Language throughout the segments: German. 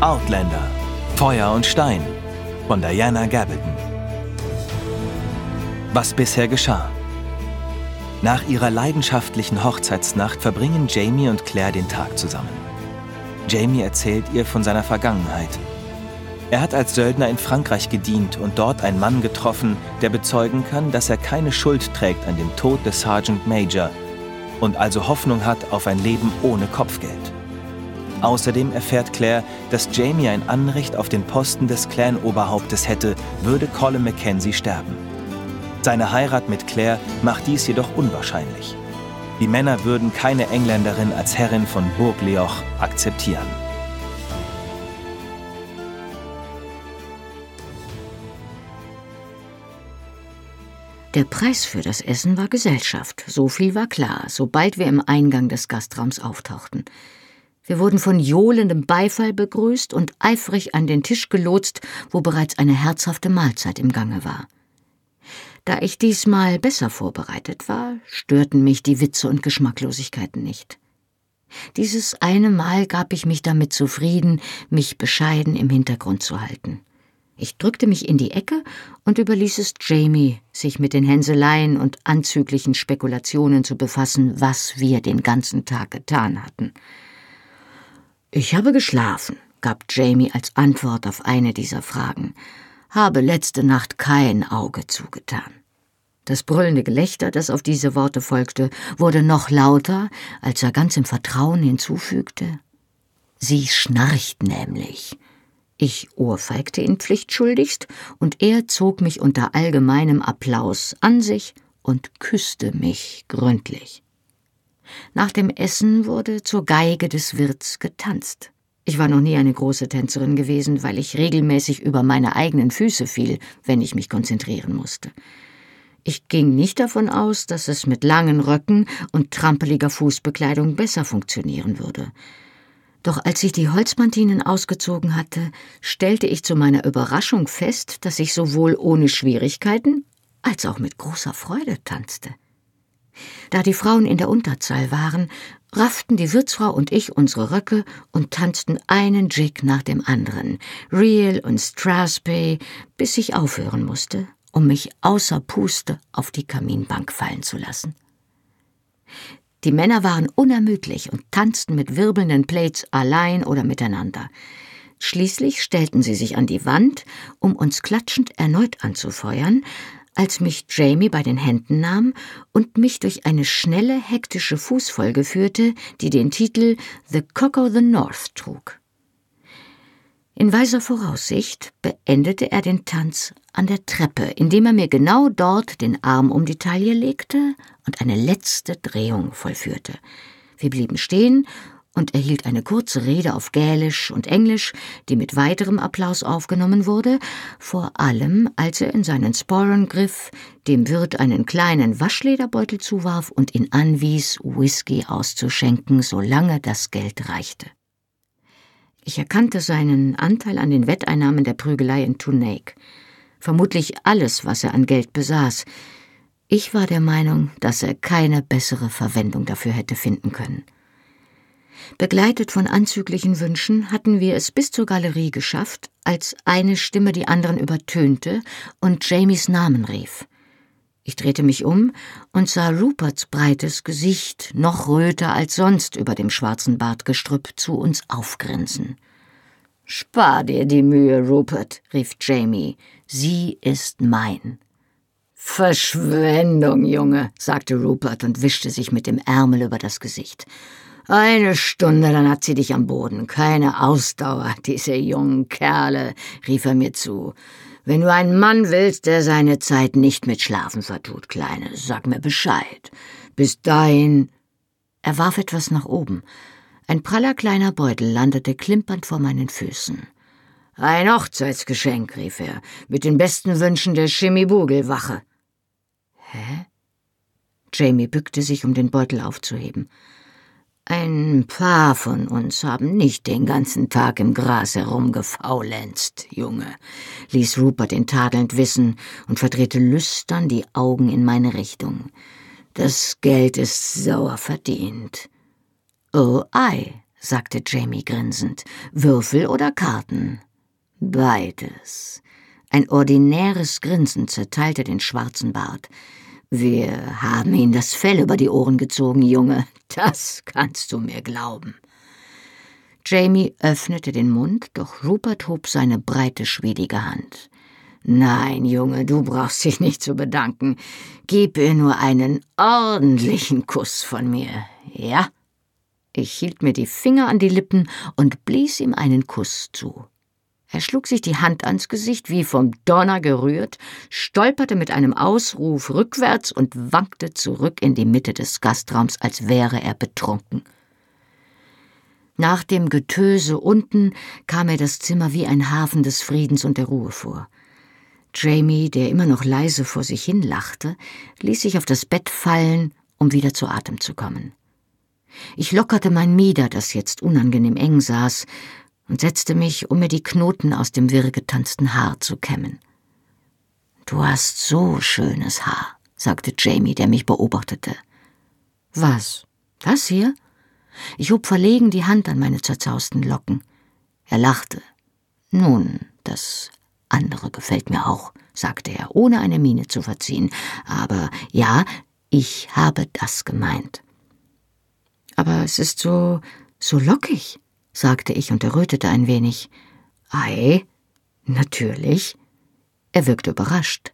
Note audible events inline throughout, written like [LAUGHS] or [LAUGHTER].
Outlander Feuer und Stein von Diana Gabaldon. Was bisher geschah. Nach ihrer leidenschaftlichen Hochzeitsnacht verbringen Jamie und Claire den Tag zusammen. Jamie erzählt ihr von seiner Vergangenheit. Er hat als Söldner in Frankreich gedient und dort einen Mann getroffen, der bezeugen kann, dass er keine Schuld trägt an dem Tod des Sergeant Major und also Hoffnung hat auf ein Leben ohne Kopfgeld. Außerdem erfährt Claire, dass Jamie ein Anrecht auf den Posten des Clan-Oberhauptes hätte, würde Colin Mackenzie sterben. Seine Heirat mit Claire macht dies jedoch unwahrscheinlich. Die Männer würden keine Engländerin als Herrin von Burgleoch akzeptieren. Der Preis für das Essen war Gesellschaft, so viel war klar, sobald wir im Eingang des Gastraums auftauchten. Wir wurden von johlendem Beifall begrüßt und eifrig an den Tisch gelotst, wo bereits eine herzhafte Mahlzeit im Gange war. Da ich diesmal besser vorbereitet war, störten mich die Witze und Geschmacklosigkeiten nicht. Dieses eine Mal gab ich mich damit zufrieden, mich bescheiden im Hintergrund zu halten. Ich drückte mich in die Ecke und überließ es Jamie, sich mit den Hänseleien und anzüglichen Spekulationen zu befassen, was wir den ganzen Tag getan hatten. Ich habe geschlafen, gab Jamie als Antwort auf eine dieser Fragen, habe letzte Nacht kein Auge zugetan. Das brüllende Gelächter, das auf diese Worte folgte, wurde noch lauter, als er ganz im Vertrauen hinzufügte. Sie schnarcht nämlich. Ich ohrfeigte ihn pflichtschuldigst, und er zog mich unter allgemeinem Applaus an sich und küsste mich gründlich. Nach dem Essen wurde zur Geige des Wirts getanzt. Ich war noch nie eine große Tänzerin gewesen, weil ich regelmäßig über meine eigenen Füße fiel, wenn ich mich konzentrieren musste. Ich ging nicht davon aus, dass es mit langen Röcken und trampeliger Fußbekleidung besser funktionieren würde. Doch als ich die Holzmantinen ausgezogen hatte, stellte ich zu meiner Überraschung fest, dass ich sowohl ohne Schwierigkeiten als auch mit großer Freude tanzte. Da die Frauen in der Unterzahl waren, rafften die Wirtsfrau und ich unsere Röcke und tanzten einen Jig nach dem anderen, Reel und Strasby, bis ich aufhören musste, um mich außer Puste auf die Kaminbank fallen zu lassen. Die Männer waren unermüdlich und tanzten mit wirbelnden Plates allein oder miteinander. Schließlich stellten sie sich an die Wand, um uns klatschend erneut anzufeuern, als mich Jamie bei den Händen nahm und mich durch eine schnelle, hektische Fußfolge führte, die den Titel The Cock of the North trug. In weiser Voraussicht beendete er den Tanz an der Treppe, indem er mir genau dort den Arm um die Taille legte und eine letzte Drehung vollführte. Wir blieben stehen und er hielt eine kurze Rede auf Gälisch und Englisch, die mit weiterem Applaus aufgenommen wurde, vor allem als er in seinen Sporren griff, dem Wirt einen kleinen Waschlederbeutel zuwarf und ihn anwies, Whisky auszuschenken, solange das Geld reichte. Ich erkannte seinen Anteil an den Wetteinnahmen der Prügelei in Tunake. Vermutlich alles, was er an Geld besaß. Ich war der Meinung, dass er keine bessere Verwendung dafür hätte finden können. Begleitet von anzüglichen Wünschen hatten wir es bis zur Galerie geschafft, als eine Stimme die anderen übertönte und Jamies Namen rief. Ich drehte mich um und sah Ruperts breites Gesicht, noch röter als sonst über dem schwarzen Bartgestrüpp, zu uns aufgrinsen. Spar dir die Mühe, Rupert, rief Jamie. Sie ist mein. Verschwendung, Junge, sagte Rupert und wischte sich mit dem Ärmel über das Gesicht. Eine Stunde, dann hat sie dich am Boden. Keine Ausdauer, [LAUGHS] diese jungen Kerle, rief er mir zu. Wenn du einen Mann willst, der seine Zeit nicht mit Schlafen vertut, Kleine, sag mir Bescheid. Bis dahin. Er warf etwas nach oben. Ein praller kleiner Beutel landete klimpernd vor meinen Füßen. Ein Hochzeitsgeschenk, rief er, mit den besten Wünschen der Chemiebugelwache. Hä? Jamie bückte sich, um den Beutel aufzuheben. Ein paar von uns haben nicht den ganzen Tag im Gras herumgefaulenzt, Junge, ließ Rupert ihn tadelnd wissen und verdrehte lüstern die Augen in meine Richtung. Das Geld ist sauer verdient. Oh ei, sagte Jamie grinsend. Würfel oder Karten? Beides. Ein ordinäres Grinsen zerteilte den schwarzen Bart. Wir haben Ihnen das Fell über die Ohren gezogen, Junge. Das kannst du mir glauben. Jamie öffnete den Mund, doch Rupert hob seine breite, schwedige Hand. Nein, Junge, du brauchst dich nicht zu bedanken. Gib ihr nur einen ordentlichen Kuss von mir, ja? Ich hielt mir die Finger an die Lippen und blies ihm einen Kuss zu. Er schlug sich die Hand ans Gesicht, wie vom Donner gerührt, stolperte mit einem Ausruf rückwärts und wankte zurück in die Mitte des Gastraums, als wäre er betrunken. Nach dem Getöse unten kam mir das Zimmer wie ein Hafen des Friedens und der Ruhe vor. Jamie, der immer noch leise vor sich hin lachte, ließ sich auf das Bett fallen, um wieder zu Atem zu kommen. Ich lockerte mein Mieder, das jetzt unangenehm eng saß, und setzte mich, um mir die Knoten aus dem wirr getanzten Haar zu kämmen. Du hast so schönes Haar, sagte Jamie, der mich beobachtete. Was? Das hier? Ich hob verlegen die Hand an meine zerzausten Locken. Er lachte. Nun, das andere gefällt mir auch, sagte er, ohne eine Miene zu verziehen. Aber ja, ich habe das gemeint. Aber es ist so, so lockig, sagte ich und errötete ein wenig. Ei, natürlich. Er wirkte überrascht.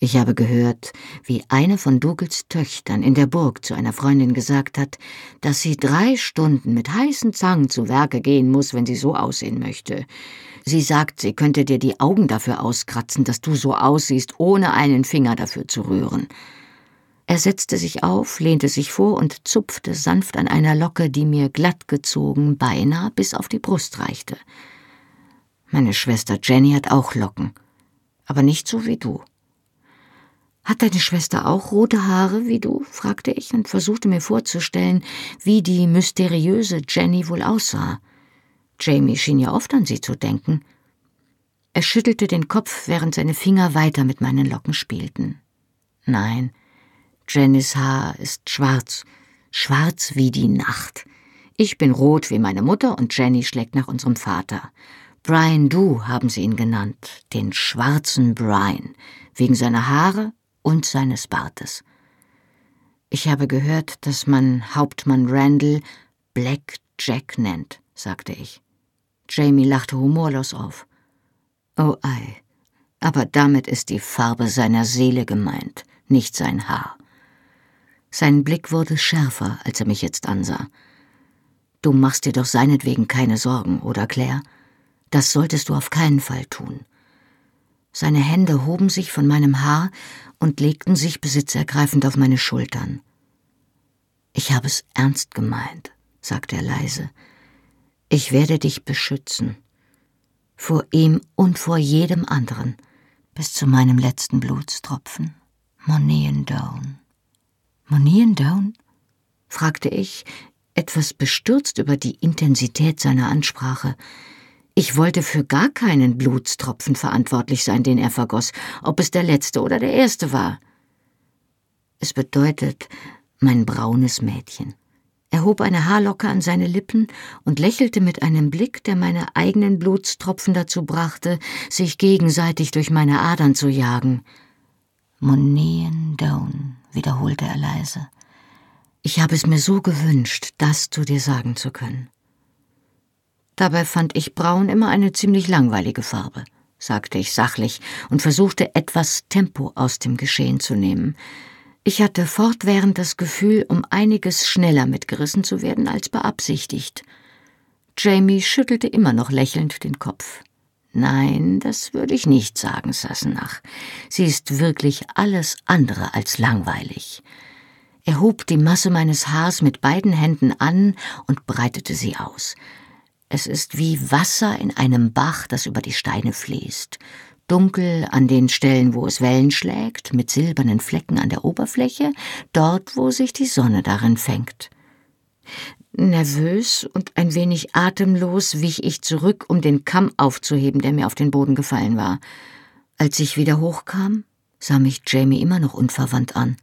Ich habe gehört, wie eine von Dougal's Töchtern in der Burg zu einer Freundin gesagt hat, dass sie drei Stunden mit heißen Zangen zu Werke gehen muss, wenn sie so aussehen möchte. Sie sagt, sie könnte dir die Augen dafür auskratzen, dass du so aussiehst, ohne einen Finger dafür zu rühren. Er setzte sich auf, lehnte sich vor und zupfte sanft an einer Locke, die mir glatt gezogen beinahe bis auf die Brust reichte. Meine Schwester Jenny hat auch Locken, aber nicht so wie du. Hat deine Schwester auch rote Haare wie du? fragte ich und versuchte mir vorzustellen, wie die mysteriöse Jenny wohl aussah. Jamie schien ja oft an sie zu denken. Er schüttelte den Kopf, während seine Finger weiter mit meinen Locken spielten. Nein, Jennys Haar ist schwarz, schwarz wie die Nacht. Ich bin rot wie meine Mutter und Jenny schlägt nach unserem Vater. Brian Du haben sie ihn genannt, den schwarzen Brian, wegen seiner Haare und seines Bartes. Ich habe gehört, dass man Hauptmann Randall Black Jack nennt, sagte ich. Jamie lachte humorlos auf. Oh ei, aber damit ist die Farbe seiner Seele gemeint, nicht sein Haar. Sein Blick wurde schärfer, als er mich jetzt ansah. Du machst dir doch seinetwegen keine Sorgen, oder Claire? Das solltest du auf keinen Fall tun. Seine Hände hoben sich von meinem Haar und legten sich besitzergreifend auf meine Schultern. Ich habe es ernst gemeint, sagte er leise. Ich werde dich beschützen. Vor ihm und vor jedem anderen, bis zu meinem letzten Blutstropfen. Moneen Down. Monien Down? fragte ich, etwas bestürzt über die Intensität seiner Ansprache. Ich wollte für gar keinen Blutstropfen verantwortlich sein, den er vergoss, ob es der letzte oder der erste war. Es bedeutet mein braunes Mädchen. Er hob eine Haarlocke an seine Lippen und lächelte mit einem Blick, der meine eigenen Blutstropfen dazu brachte, sich gegenseitig durch meine Adern zu jagen. Moneen Down, wiederholte er leise. Ich habe es mir so gewünscht, das zu dir sagen zu können. Dabei fand ich braun immer eine ziemlich langweilige Farbe, sagte ich sachlich und versuchte etwas Tempo aus dem Geschehen zu nehmen. Ich hatte fortwährend das Gefühl, um einiges schneller mitgerissen zu werden als beabsichtigt. Jamie schüttelte immer noch lächelnd den Kopf. Nein, das würde ich nicht sagen, Sassenach. Sie ist wirklich alles andere als langweilig. Er hob die Masse meines Haars mit beiden Händen an und breitete sie aus. Es ist wie Wasser in einem Bach, das über die Steine fließt. Dunkel an den Stellen, wo es Wellen schlägt, mit silbernen Flecken an der Oberfläche, dort, wo sich die Sonne darin fängt. Nervös und ein wenig atemlos wich ich zurück, um den Kamm aufzuheben, der mir auf den Boden gefallen war. Als ich wieder hochkam, sah mich Jamie immer noch unverwandt an.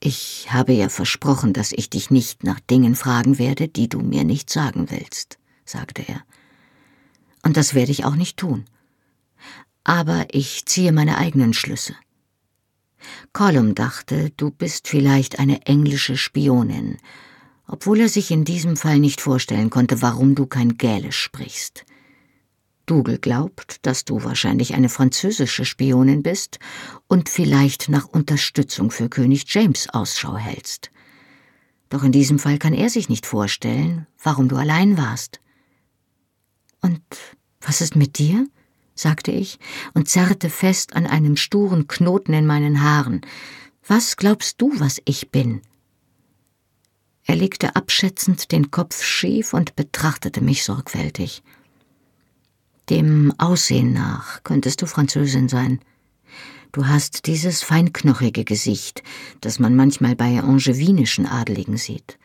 Ich habe ja versprochen, dass ich dich nicht nach Dingen fragen werde, die du mir nicht sagen willst, sagte er. Und das werde ich auch nicht tun. Aber ich ziehe meine eigenen Schlüsse. Colum dachte, du bist vielleicht eine englische Spionin, obwohl er sich in diesem Fall nicht vorstellen konnte, warum du kein Gälisch sprichst. Dougal glaubt, dass du wahrscheinlich eine französische Spionin bist und vielleicht nach Unterstützung für König James Ausschau hältst. Doch in diesem Fall kann er sich nicht vorstellen, warum du allein warst. Und was ist mit dir? sagte ich und zerrte fest an einem sturen Knoten in meinen Haaren. Was glaubst du, was ich bin? Er legte abschätzend den Kopf schief und betrachtete mich sorgfältig. Dem Aussehen nach könntest du Französin sein. Du hast dieses feinknochige Gesicht, das man manchmal bei angevinischen Adeligen sieht.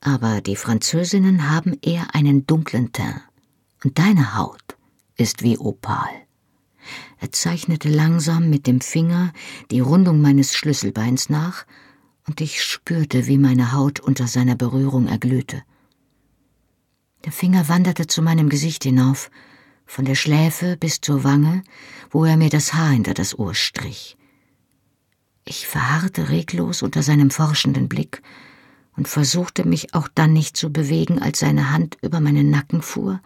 Aber die Französinnen haben eher einen dunklen Teint. Und deine Haut ist wie Opal. Er zeichnete langsam mit dem Finger die Rundung meines Schlüsselbeins nach, und ich spürte, wie meine Haut unter seiner Berührung erglühte. Der Finger wanderte zu meinem Gesicht hinauf, von der Schläfe bis zur Wange, wo er mir das Haar hinter das Ohr strich. Ich verharrte reglos unter seinem forschenden Blick und versuchte mich auch dann nicht zu bewegen, als seine Hand über meinen Nacken fuhr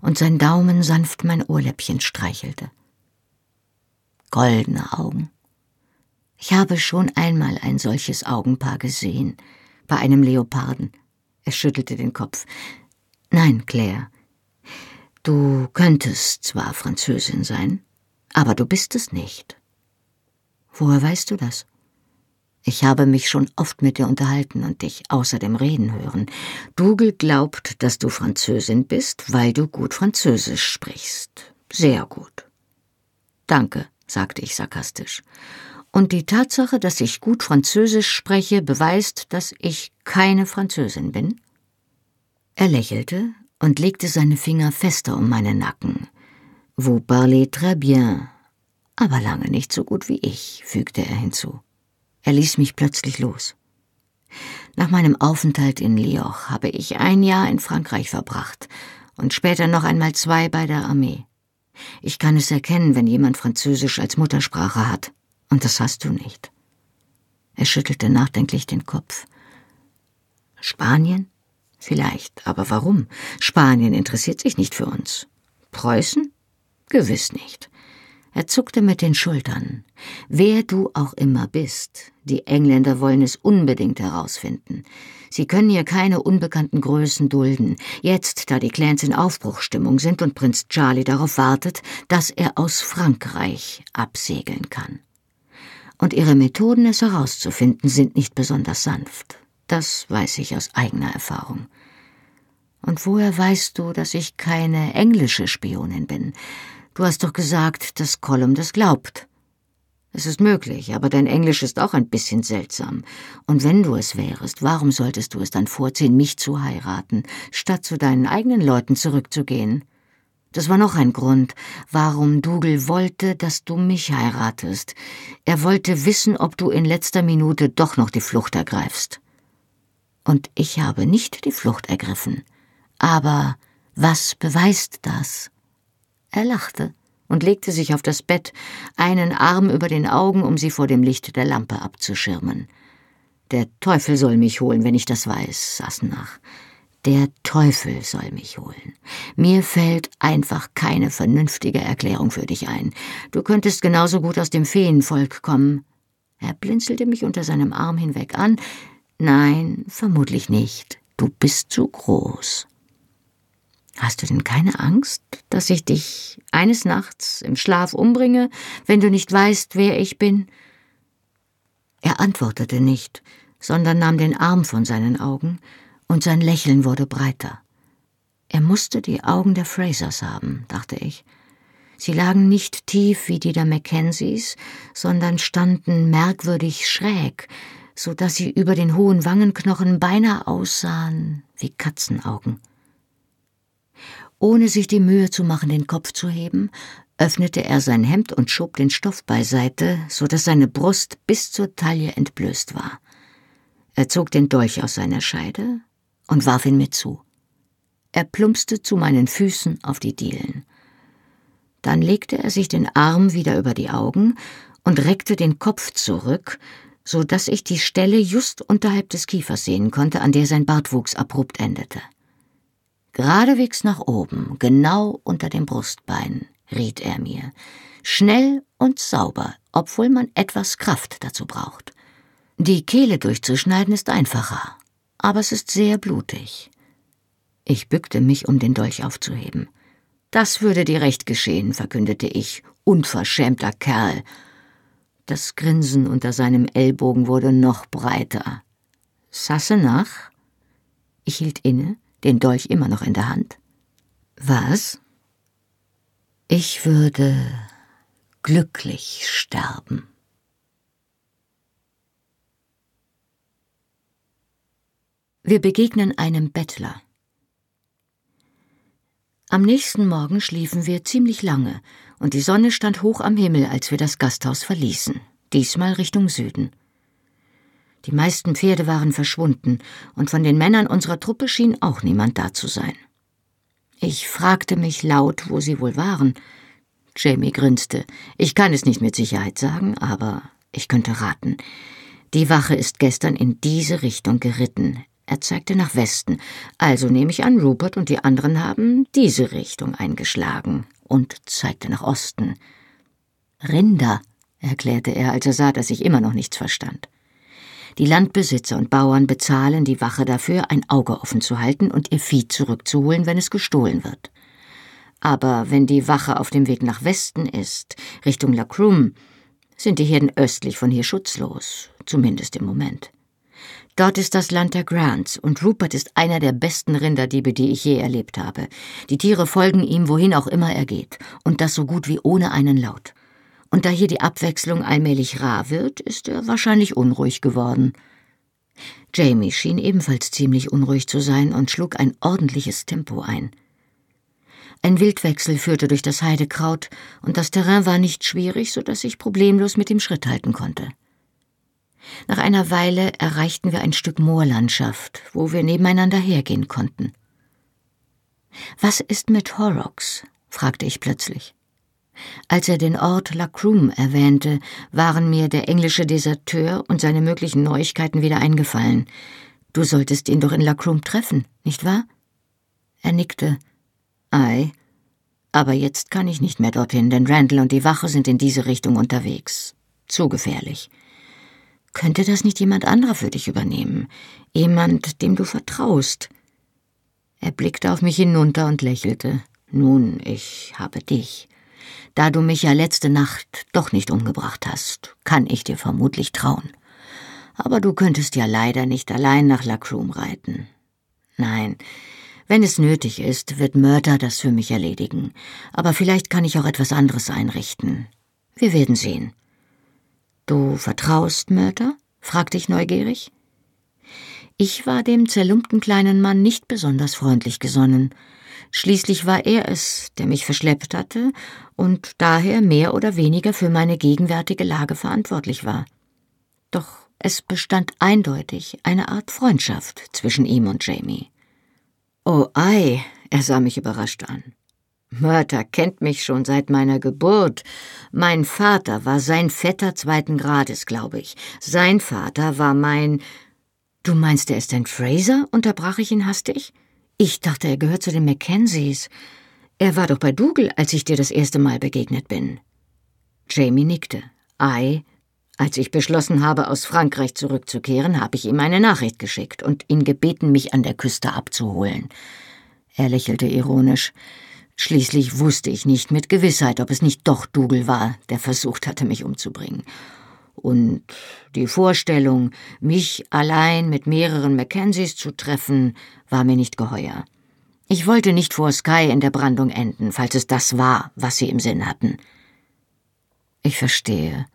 und sein Daumen sanft mein Ohrläppchen streichelte. Goldene Augen. Ich habe schon einmal ein solches Augenpaar gesehen, bei einem Leoparden. Er schüttelte den Kopf. Nein, Claire, Du könntest zwar Französin sein, aber du bist es nicht. Woher weißt du das? Ich habe mich schon oft mit dir unterhalten und dich außerdem reden hören. Dougal glaubt, dass du Französin bist, weil du gut Französisch sprichst. Sehr gut. Danke, sagte ich sarkastisch. Und die Tatsache, dass ich gut Französisch spreche, beweist, dass ich keine Französin bin? Er lächelte und legte seine Finger fester um meinen Nacken. Vous parlez très bien, aber lange nicht so gut wie ich, fügte er hinzu. Er ließ mich plötzlich los. Nach meinem Aufenthalt in Lioch habe ich ein Jahr in Frankreich verbracht und später noch einmal zwei bei der Armee. Ich kann es erkennen, wenn jemand Französisch als Muttersprache hat, und das hast du nicht. Er schüttelte nachdenklich den Kopf. Spanien? Vielleicht, aber warum? Spanien interessiert sich nicht für uns. Preußen? Gewiss nicht. Er zuckte mit den Schultern. Wer du auch immer bist, die Engländer wollen es unbedingt herausfinden. Sie können hier keine unbekannten Größen dulden, jetzt da die Clans in Aufbruchstimmung sind und Prinz Charlie darauf wartet, dass er aus Frankreich absegeln kann. Und ihre Methoden, es herauszufinden, sind nicht besonders sanft. Das weiß ich aus eigener Erfahrung. Und woher weißt du, dass ich keine englische Spionin bin? Du hast doch gesagt, dass Colum das glaubt. Es ist möglich, aber dein Englisch ist auch ein bisschen seltsam. Und wenn du es wärest, warum solltest du es dann vorziehen, mich zu heiraten, statt zu deinen eigenen Leuten zurückzugehen? Das war noch ein Grund, warum Dougal wollte, dass du mich heiratest. Er wollte wissen, ob du in letzter Minute doch noch die Flucht ergreifst und ich habe nicht die Flucht ergriffen. Aber was beweist das? Er lachte und legte sich auf das Bett, einen Arm über den Augen, um sie vor dem Licht der Lampe abzuschirmen. Der Teufel soll mich holen, wenn ich das weiß, saß nach. Der Teufel soll mich holen. Mir fällt einfach keine vernünftige Erklärung für dich ein. Du könntest genauso gut aus dem Feenvolk kommen. Er blinzelte mich unter seinem Arm hinweg an, Nein, vermutlich nicht. Du bist zu groß. Hast du denn keine Angst, dass ich dich eines Nachts im Schlaf umbringe, wenn du nicht weißt, wer ich bin? Er antwortete nicht, sondern nahm den Arm von seinen Augen, und sein Lächeln wurde breiter. Er musste die Augen der Frasers haben, dachte ich. Sie lagen nicht tief wie die der Mackenzies, sondern standen merkwürdig schräg, so dass sie über den hohen Wangenknochen beinahe aussahen wie Katzenaugen. Ohne sich die Mühe zu machen, den Kopf zu heben, öffnete er sein Hemd und schob den Stoff beiseite, so dass seine Brust bis zur Taille entblößt war. Er zog den Dolch aus seiner Scheide und warf ihn mir zu. Er plumpste zu meinen Füßen auf die Dielen. Dann legte er sich den Arm wieder über die Augen und reckte den Kopf zurück, so dass ich die Stelle just unterhalb des Kiefers sehen konnte, an der sein Bartwuchs abrupt endete. Geradewegs nach oben, genau unter dem Brustbein, riet er mir. Schnell und sauber, obwohl man etwas Kraft dazu braucht. Die Kehle durchzuschneiden ist einfacher, aber es ist sehr blutig. Ich bückte mich, um den Dolch aufzuheben. Das würde dir recht geschehen, verkündete ich, unverschämter Kerl. Das Grinsen unter seinem Ellbogen wurde noch breiter. Sasse nach? Ich hielt inne, den Dolch immer noch in der Hand. Was? Ich würde glücklich sterben. Wir begegnen einem Bettler. Am nächsten Morgen schliefen wir ziemlich lange, und die Sonne stand hoch am Himmel, als wir das Gasthaus verließen, diesmal Richtung Süden. Die meisten Pferde waren verschwunden, und von den Männern unserer Truppe schien auch niemand da zu sein. Ich fragte mich laut, wo sie wohl waren. Jamie grinste. Ich kann es nicht mit Sicherheit sagen, aber ich könnte raten. Die Wache ist gestern in diese Richtung geritten. Er zeigte nach Westen. Also nehme ich an, Rupert und die anderen haben diese Richtung eingeschlagen und zeigte nach Osten. Rinder, erklärte er, als er sah, dass ich immer noch nichts verstand. Die Landbesitzer und Bauern bezahlen die Wache dafür, ein Auge offen zu halten und ihr Vieh zurückzuholen, wenn es gestohlen wird. Aber wenn die Wache auf dem Weg nach Westen ist, Richtung Lacroom, sind die Herden östlich von hier schutzlos, zumindest im Moment. Dort ist das Land der Grants und Rupert ist einer der besten Rinderdiebe, die ich je erlebt habe. Die Tiere folgen ihm, wohin auch immer er geht, und das so gut wie ohne einen Laut. Und da hier die Abwechslung allmählich rar wird, ist er wahrscheinlich unruhig geworden. Jamie schien ebenfalls ziemlich unruhig zu sein und schlug ein ordentliches Tempo ein. Ein Wildwechsel führte durch das Heidekraut, und das Terrain war nicht schwierig, so dass ich problemlos mit dem Schritt halten konnte. Nach einer Weile erreichten wir ein Stück Moorlandschaft, wo wir nebeneinander hergehen konnten. Was ist mit Horrocks? fragte ich plötzlich. Als er den Ort Lacroom erwähnte, waren mir der englische Deserteur und seine möglichen Neuigkeiten wieder eingefallen. Du solltest ihn doch in Lacroom treffen, nicht wahr? Er nickte. Ei. Aber jetzt kann ich nicht mehr dorthin, denn Randall und die Wache sind in diese Richtung unterwegs. Zu gefährlich. Könnte das nicht jemand anderer für dich übernehmen? Jemand, dem du vertraust? Er blickte auf mich hinunter und lächelte. Nun, ich habe dich. Da du mich ja letzte Nacht doch nicht umgebracht hast, kann ich dir vermutlich trauen. Aber du könntest ja leider nicht allein nach Lacroom reiten. Nein, wenn es nötig ist, wird Mörder das für mich erledigen. Aber vielleicht kann ich auch etwas anderes einrichten. Wir werden sehen. Du vertraust Mörder? fragte ich neugierig. Ich war dem zerlumpten kleinen Mann nicht besonders freundlich gesonnen. Schließlich war er es, der mich verschleppt hatte und daher mehr oder weniger für meine gegenwärtige Lage verantwortlich war. Doch es bestand eindeutig eine Art Freundschaft zwischen ihm und Jamie. Oh ei, er sah mich überrascht an. Mörter kennt mich schon seit meiner Geburt. Mein Vater war sein Vetter zweiten Grades, glaube ich. Sein Vater war mein. Du meinst, er ist ein Fraser? unterbrach ich ihn hastig. Ich dachte, er gehört zu den Mackenzies. Er war doch bei Dougal, als ich dir das erste Mal begegnet bin. Jamie nickte. Ei, als ich beschlossen habe, aus Frankreich zurückzukehren, habe ich ihm eine Nachricht geschickt und ihn gebeten, mich an der Küste abzuholen. Er lächelte ironisch. Schließlich wusste ich nicht mit Gewissheit, ob es nicht doch Dougal war, der versucht hatte, mich umzubringen. Und die Vorstellung, mich allein mit mehreren Mackenzies zu treffen, war mir nicht geheuer. Ich wollte nicht vor Sky in der Brandung enden, falls es das war, was sie im Sinn hatten. Ich verstehe.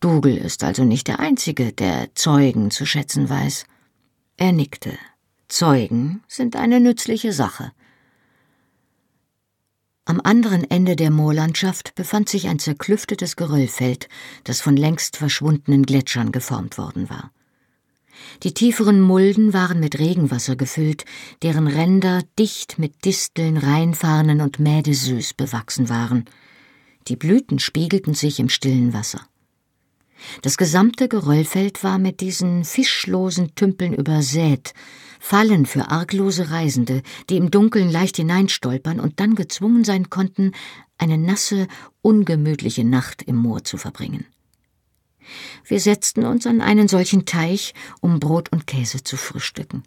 Dougal ist also nicht der Einzige, der Zeugen zu schätzen weiß. Er nickte. Zeugen sind eine nützliche Sache. Am anderen Ende der Moorlandschaft befand sich ein zerklüftetes Geröllfeld, das von längst verschwundenen Gletschern geformt worden war. Die tieferen Mulden waren mit Regenwasser gefüllt, deren Ränder dicht mit Disteln, Rheinfarnen und Mädesüß bewachsen waren. Die Blüten spiegelten sich im stillen Wasser. Das gesamte Geröllfeld war mit diesen fischlosen Tümpeln übersät, Fallen für arglose Reisende, die im Dunkeln leicht hineinstolpern und dann gezwungen sein konnten, eine nasse, ungemütliche Nacht im Moor zu verbringen. Wir setzten uns an einen solchen Teich, um Brot und Käse zu frühstücken.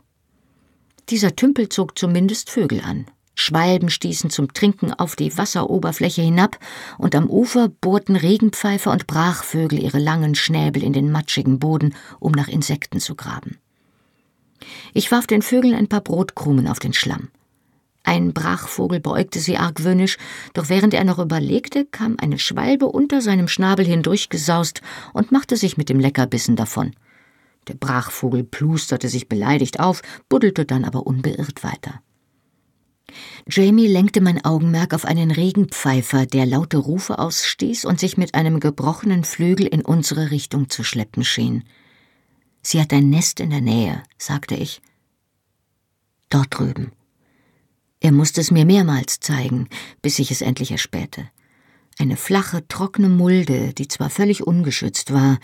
Dieser Tümpel zog zumindest Vögel an. Schwalben stießen zum Trinken auf die Wasseroberfläche hinab, und am Ufer bohrten Regenpfeifer und Brachvögel ihre langen Schnäbel in den matschigen Boden, um nach Insekten zu graben. Ich warf den Vögeln ein paar Brotkrumen auf den Schlamm. Ein Brachvogel beäugte sie argwöhnisch, doch während er noch überlegte, kam eine Schwalbe unter seinem Schnabel hindurchgesaust und machte sich mit dem Leckerbissen davon. Der Brachvogel plusterte sich beleidigt auf, buddelte dann aber unbeirrt weiter. Jamie lenkte mein Augenmerk auf einen Regenpfeifer, der laute Rufe ausstieß und sich mit einem gebrochenen Flügel in unsere Richtung zu schleppen schien. Sie hat ein Nest in der Nähe, sagte ich. Dort drüben. Er musste es mir mehrmals zeigen, bis ich es endlich erspähte. Eine flache, trockene Mulde, die zwar völlig ungeschützt war,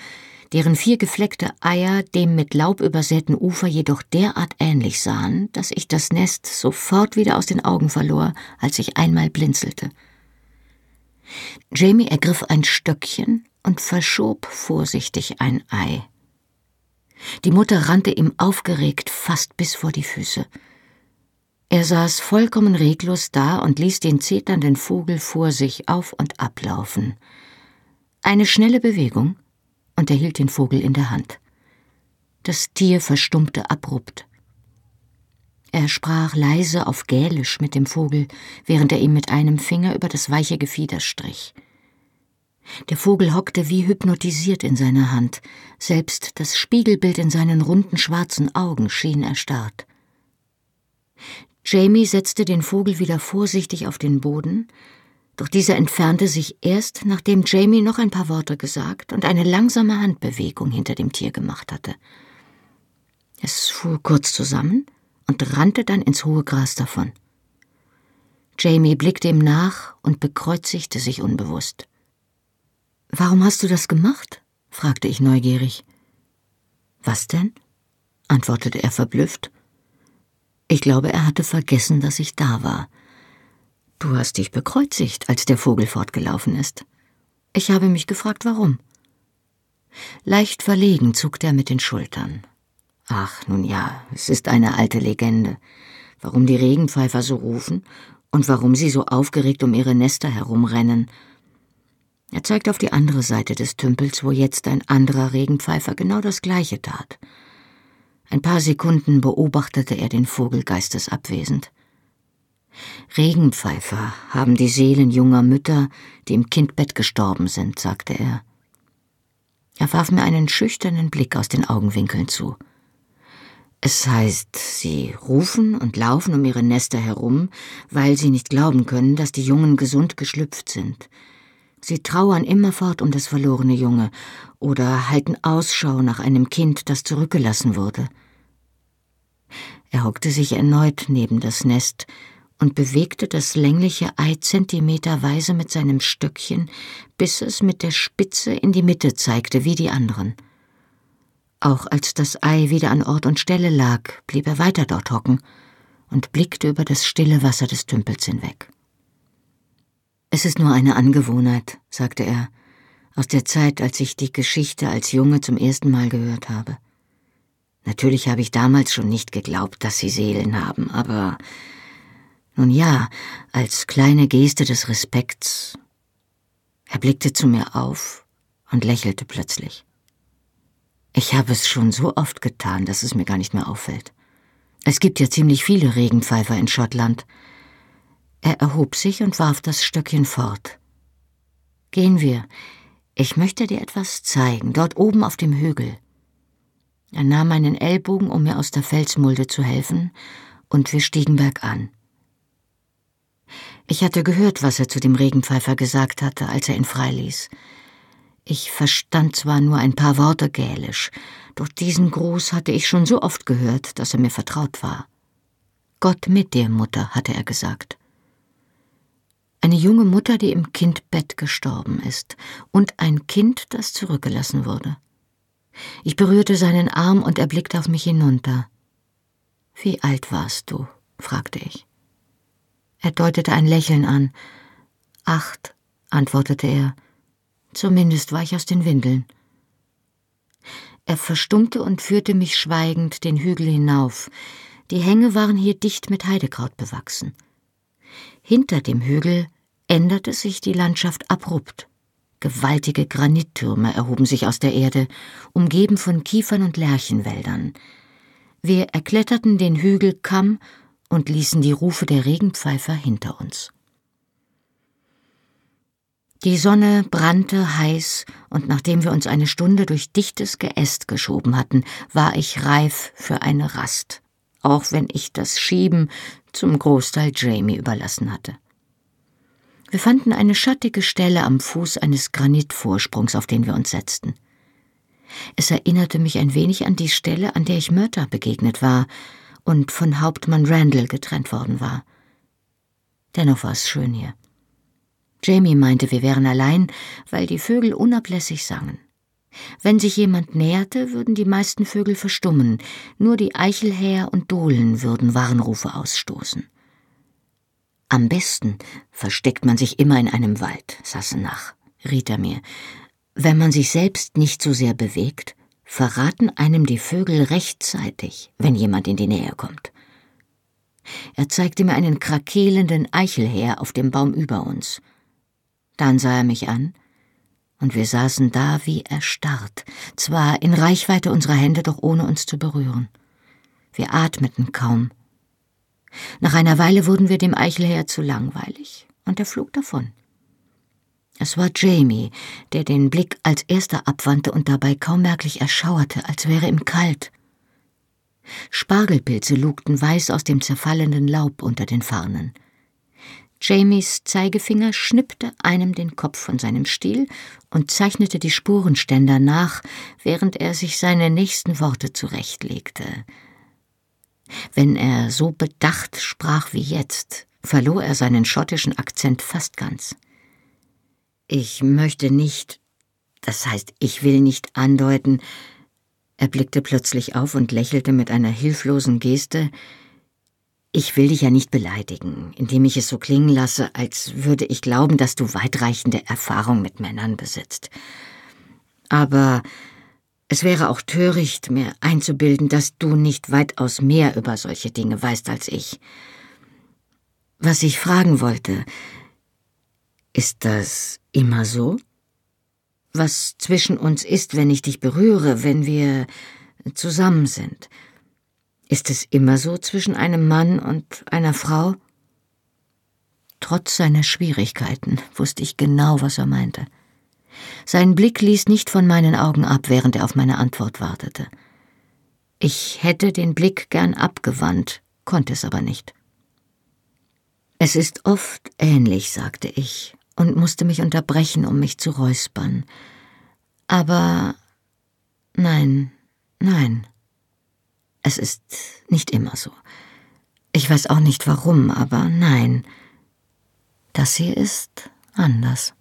deren vier gefleckte Eier dem mit Laub übersäten Ufer jedoch derart ähnlich sahen, dass ich das Nest sofort wieder aus den Augen verlor, als ich einmal blinzelte. Jamie ergriff ein Stöckchen und verschob vorsichtig ein Ei. Die Mutter rannte ihm aufgeregt fast bis vor die Füße. Er saß vollkommen reglos da und ließ den zeternden Vogel vor sich auf und ablaufen. Eine schnelle Bewegung, und er hielt den Vogel in der Hand. Das Tier verstummte abrupt. Er sprach leise auf Gälisch mit dem Vogel, während er ihm mit einem Finger über das weiche Gefieder strich. Der Vogel hockte wie hypnotisiert in seiner Hand, selbst das Spiegelbild in seinen runden schwarzen Augen schien erstarrt. Jamie setzte den Vogel wieder vorsichtig auf den Boden, doch dieser entfernte sich erst, nachdem Jamie noch ein paar Worte gesagt und eine langsame Handbewegung hinter dem Tier gemacht hatte. Es fuhr kurz zusammen und rannte dann ins hohe Gras davon. Jamie blickte ihm nach und bekreuzigte sich unbewusst. Warum hast du das gemacht? fragte ich neugierig. Was denn? antwortete er verblüfft. Ich glaube, er hatte vergessen, dass ich da war. Du hast dich bekreuzigt, als der Vogel fortgelaufen ist. Ich habe mich gefragt, warum. Leicht verlegen zuckte er mit den Schultern. Ach, nun ja, es ist eine alte Legende. Warum die Regenpfeifer so rufen und warum sie so aufgeregt um ihre Nester herumrennen er zeigt auf die andere Seite des Tümpels, wo jetzt ein anderer Regenpfeifer genau das gleiche tat. Ein paar Sekunden beobachtete er den Vogel geistesabwesend. Regenpfeifer haben die Seelen junger Mütter, die im Kindbett gestorben sind, sagte er. Er warf mir einen schüchternen Blick aus den Augenwinkeln zu. Es heißt, sie rufen und laufen um ihre Nester herum, weil sie nicht glauben können, dass die Jungen gesund geschlüpft sind, Sie trauern immerfort um das verlorene Junge oder halten Ausschau nach einem Kind, das zurückgelassen wurde. Er hockte sich erneut neben das Nest und bewegte das längliche Ei zentimeterweise mit seinem Stöckchen, bis es mit der Spitze in die Mitte zeigte, wie die anderen. Auch als das Ei wieder an Ort und Stelle lag, blieb er weiter dort hocken und blickte über das stille Wasser des Tümpels hinweg. Es ist nur eine Angewohnheit, sagte er, aus der Zeit, als ich die Geschichte als Junge zum ersten Mal gehört habe. Natürlich habe ich damals schon nicht geglaubt, dass sie Seelen haben, aber nun ja, als kleine Geste des Respekts. Er blickte zu mir auf und lächelte plötzlich. Ich habe es schon so oft getan, dass es mir gar nicht mehr auffällt. Es gibt ja ziemlich viele Regenpfeifer in Schottland, er erhob sich und warf das Stöckchen fort. Gehen wir. Ich möchte dir etwas zeigen, dort oben auf dem Hügel. Er nahm meinen Ellbogen, um mir aus der Felsmulde zu helfen, und wir stiegen bergan. Ich hatte gehört, was er zu dem Regenpfeifer gesagt hatte, als er ihn freiließ. Ich verstand zwar nur ein paar Worte Gälisch, doch diesen Gruß hatte ich schon so oft gehört, dass er mir vertraut war. Gott mit dir, Mutter, hatte er gesagt. Eine junge Mutter, die im Kindbett gestorben ist, und ein Kind, das zurückgelassen wurde. Ich berührte seinen Arm und er blickte auf mich hinunter. Wie alt warst du? fragte ich. Er deutete ein Lächeln an. Acht, antwortete er. Zumindest war ich aus den Windeln. Er verstummte und führte mich schweigend den Hügel hinauf. Die Hänge waren hier dicht mit Heidekraut bewachsen. Hinter dem Hügel änderte sich die Landschaft abrupt. Gewaltige Granittürme erhoben sich aus der Erde, umgeben von Kiefern und Lärchenwäldern. Wir erkletterten den Hügelkamm und ließen die Rufe der Regenpfeifer hinter uns. Die Sonne brannte heiß, und nachdem wir uns eine Stunde durch dichtes Geäst geschoben hatten, war ich reif für eine Rast, auch wenn ich das Schieben zum Großteil Jamie überlassen hatte. Wir fanden eine schattige Stelle am Fuß eines Granitvorsprungs, auf den wir uns setzten. Es erinnerte mich ein wenig an die Stelle, an der ich Mörter begegnet war und von Hauptmann Randall getrennt worden war. Dennoch war es schön hier. Jamie meinte, wir wären allein, weil die Vögel unablässig sangen. Wenn sich jemand näherte, würden die meisten Vögel verstummen, nur die Eichelhäher und Dohlen würden Warnrufe ausstoßen. Am besten versteckt man sich immer in einem Wald, Sassenach, riet er mir. Wenn man sich selbst nicht so sehr bewegt, verraten einem die Vögel rechtzeitig, wenn jemand in die Nähe kommt. Er zeigte mir einen krakelenden Eichelhäher auf dem Baum über uns. Dann sah er mich an, und wir saßen da wie erstarrt, zwar in Reichweite unserer Hände, doch ohne uns zu berühren. Wir atmeten kaum. Nach einer Weile wurden wir dem Eichelherr zu langweilig, und er flog davon. Es war Jamie, der den Blick als erster abwandte und dabei kaum merklich erschauerte, als wäre ihm kalt. Spargelpilze lugten weiß aus dem zerfallenden Laub unter den Farnen. Jamies Zeigefinger schnippte einem den Kopf von seinem Stiel und zeichnete die Spurenständer nach, während er sich seine nächsten Worte zurechtlegte. Wenn er so bedacht sprach wie jetzt, verlor er seinen schottischen Akzent fast ganz. Ich möchte nicht, das heißt, ich will nicht andeuten, er blickte plötzlich auf und lächelte mit einer hilflosen Geste, ich will dich ja nicht beleidigen, indem ich es so klingen lasse, als würde ich glauben, dass du weitreichende Erfahrung mit Männern besitzt. Aber es wäre auch töricht, mir einzubilden, dass du nicht weitaus mehr über solche Dinge weißt als ich. Was ich fragen wollte, ist das immer so? Was zwischen uns ist, wenn ich dich berühre, wenn wir zusammen sind? Ist es immer so zwischen einem Mann und einer Frau? Trotz seiner Schwierigkeiten wusste ich genau, was er meinte. Sein Blick ließ nicht von meinen Augen ab, während er auf meine Antwort wartete. Ich hätte den Blick gern abgewandt, konnte es aber nicht. Es ist oft ähnlich, sagte ich und musste mich unterbrechen, um mich zu räuspern. Aber nein, nein. Es ist nicht immer so. Ich weiß auch nicht warum, aber nein. Das hier ist anders.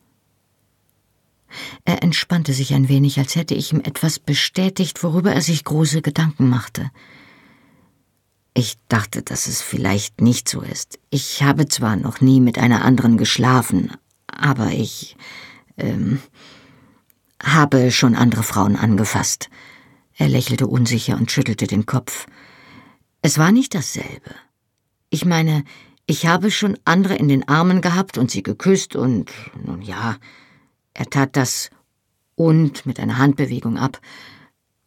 Er entspannte sich ein wenig, als hätte ich ihm etwas bestätigt, worüber er sich große Gedanken machte. Ich dachte, dass es vielleicht nicht so ist. Ich habe zwar noch nie mit einer anderen geschlafen, aber ich ähm, habe schon andere Frauen angefasst. Er lächelte unsicher und schüttelte den Kopf. Es war nicht dasselbe. Ich meine, ich habe schon andere in den Armen gehabt und sie geküsst und, nun ja, er tat das und mit einer Handbewegung ab.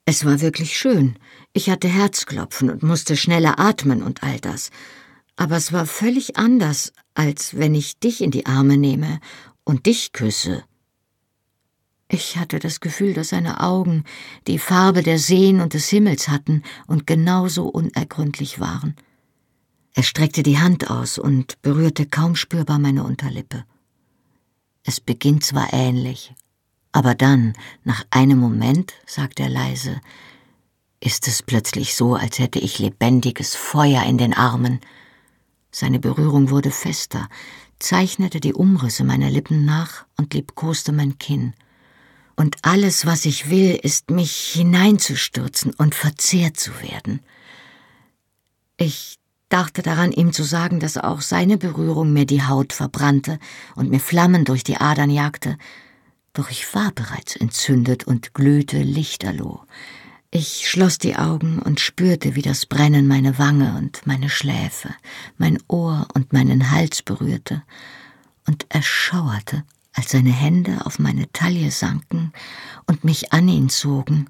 Es war wirklich schön. Ich hatte Herzklopfen und musste schneller atmen und all das. Aber es war völlig anders, als wenn ich dich in die Arme nehme und dich küsse ich hatte das Gefühl, dass seine Augen die Farbe der Seen und des Himmels hatten und genauso unergründlich waren. Er streckte die Hand aus und berührte kaum spürbar meine Unterlippe. Es beginnt zwar ähnlich, Aber dann, nach einem Moment, sagt er leise, ist es plötzlich so, als hätte ich lebendiges Feuer in den Armen. Seine Berührung wurde fester, zeichnete die Umrisse meiner Lippen nach und liebkoste mein Kinn. Und alles, was ich will, ist, mich hineinzustürzen und verzehrt zu werden. Ich dachte daran, ihm zu sagen, dass auch seine Berührung mir die Haut verbrannte und mir Flammen durch die Adern jagte, doch ich war bereits entzündet und glühte lichterloh. Ich schloss die Augen und spürte, wie das Brennen meine Wange und meine Schläfe, mein Ohr und meinen Hals berührte, und erschauerte, als seine Hände auf meine Taille sanken und mich an ihn zogen.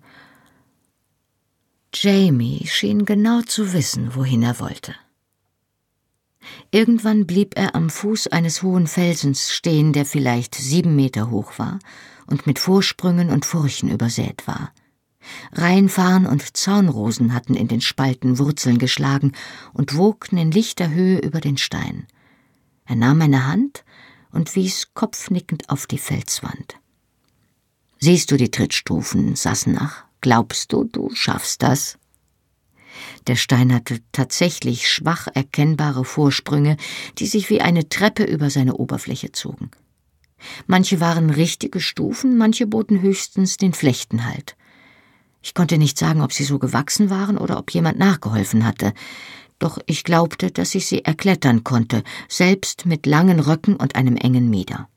Jamie schien genau zu wissen, wohin er wollte. Irgendwann blieb er am Fuß eines hohen Felsens stehen, der vielleicht sieben Meter hoch war und mit Vorsprüngen und Furchen übersät war. Rheinfarn und Zaunrosen hatten in den Spalten Wurzeln geschlagen und wogten in lichter Höhe über den Stein. Er nahm meine Hand und wies kopfnickend auf die Felswand. Siehst du die Trittstufen, Sassenach? Glaubst du, du schaffst das? Der Stein hatte tatsächlich schwach erkennbare Vorsprünge, die sich wie eine Treppe über seine Oberfläche zogen. Manche waren richtige Stufen, manche boten höchstens den Flechtenhalt. Ich konnte nicht sagen, ob sie so gewachsen waren oder ob jemand nachgeholfen hatte, doch ich glaubte, dass ich sie erklettern konnte, selbst mit langen Röcken und einem engen Mieder.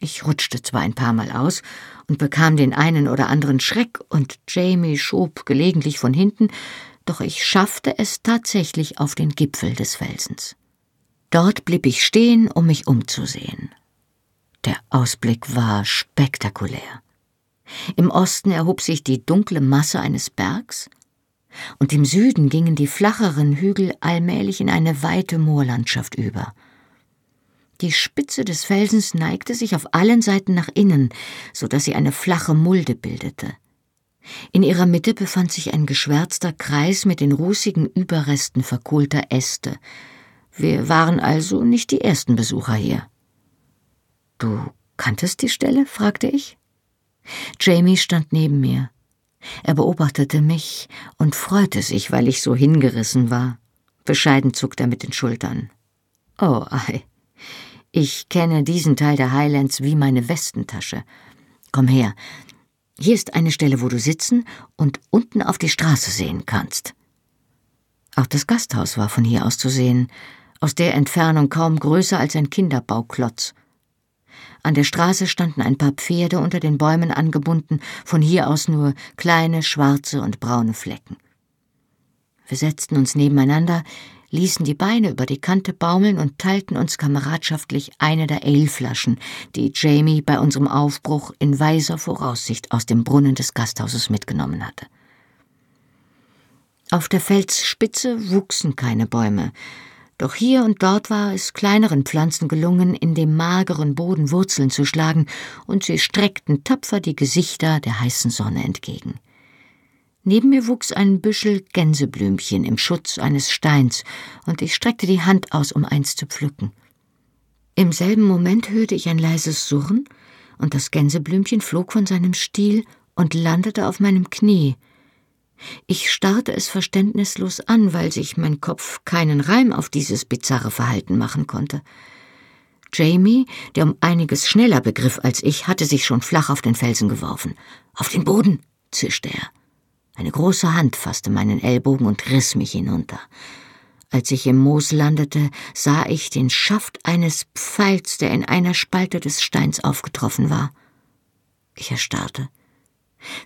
Ich rutschte zwar ein paar Mal aus und bekam den einen oder anderen Schreck, und Jamie schob gelegentlich von hinten, doch ich schaffte es tatsächlich auf den Gipfel des Felsens. Dort blieb ich stehen, um mich umzusehen. Der Ausblick war spektakulär. Im Osten erhob sich die dunkle Masse eines Bergs, und im Süden gingen die flacheren Hügel allmählich in eine weite Moorlandschaft über. Die Spitze des Felsens neigte sich auf allen Seiten nach innen, so dass sie eine flache Mulde bildete. In ihrer Mitte befand sich ein geschwärzter Kreis mit den rußigen Überresten verkohlter Äste. Wir waren also nicht die ersten Besucher hier. Du kanntest die Stelle? fragte ich. Jamie stand neben mir. Er beobachtete mich und freute sich, weil ich so hingerissen war. Bescheiden zuckte er mit den Schultern. Oh, ei. Ich kenne diesen Teil der Highlands wie meine Westentasche. Komm her, hier ist eine Stelle, wo du sitzen und unten auf die Straße sehen kannst. Auch das Gasthaus war von hier aus zu sehen, aus der Entfernung kaum größer als ein Kinderbauklotz. An der Straße standen ein paar Pferde unter den Bäumen angebunden, von hier aus nur kleine schwarze und braune Flecken. Wir setzten uns nebeneinander, ließen die Beine über die Kante baumeln und teilten uns kameradschaftlich eine der Ale-Flaschen, die Jamie bei unserem Aufbruch in weiser Voraussicht aus dem Brunnen des Gasthauses mitgenommen hatte. Auf der Felsspitze wuchsen keine Bäume, doch hier und dort war es kleineren Pflanzen gelungen, in dem mageren Boden Wurzeln zu schlagen, und sie streckten tapfer die Gesichter der heißen Sonne entgegen. Neben mir wuchs ein Büschel Gänseblümchen im Schutz eines Steins, und ich streckte die Hand aus, um eins zu pflücken. Im selben Moment hörte ich ein leises Surren, und das Gänseblümchen flog von seinem Stiel und landete auf meinem Knie. Ich starrte es verständnislos an, weil sich mein Kopf keinen Reim auf dieses bizarre Verhalten machen konnte. Jamie, der um einiges schneller begriff als ich, hatte sich schon flach auf den Felsen geworfen. Auf den Boden, zischte er. Eine große Hand fasste meinen Ellbogen und riss mich hinunter. Als ich im Moos landete, sah ich den Schaft eines Pfeils, der in einer Spalte des Steins aufgetroffen war. Ich erstarrte.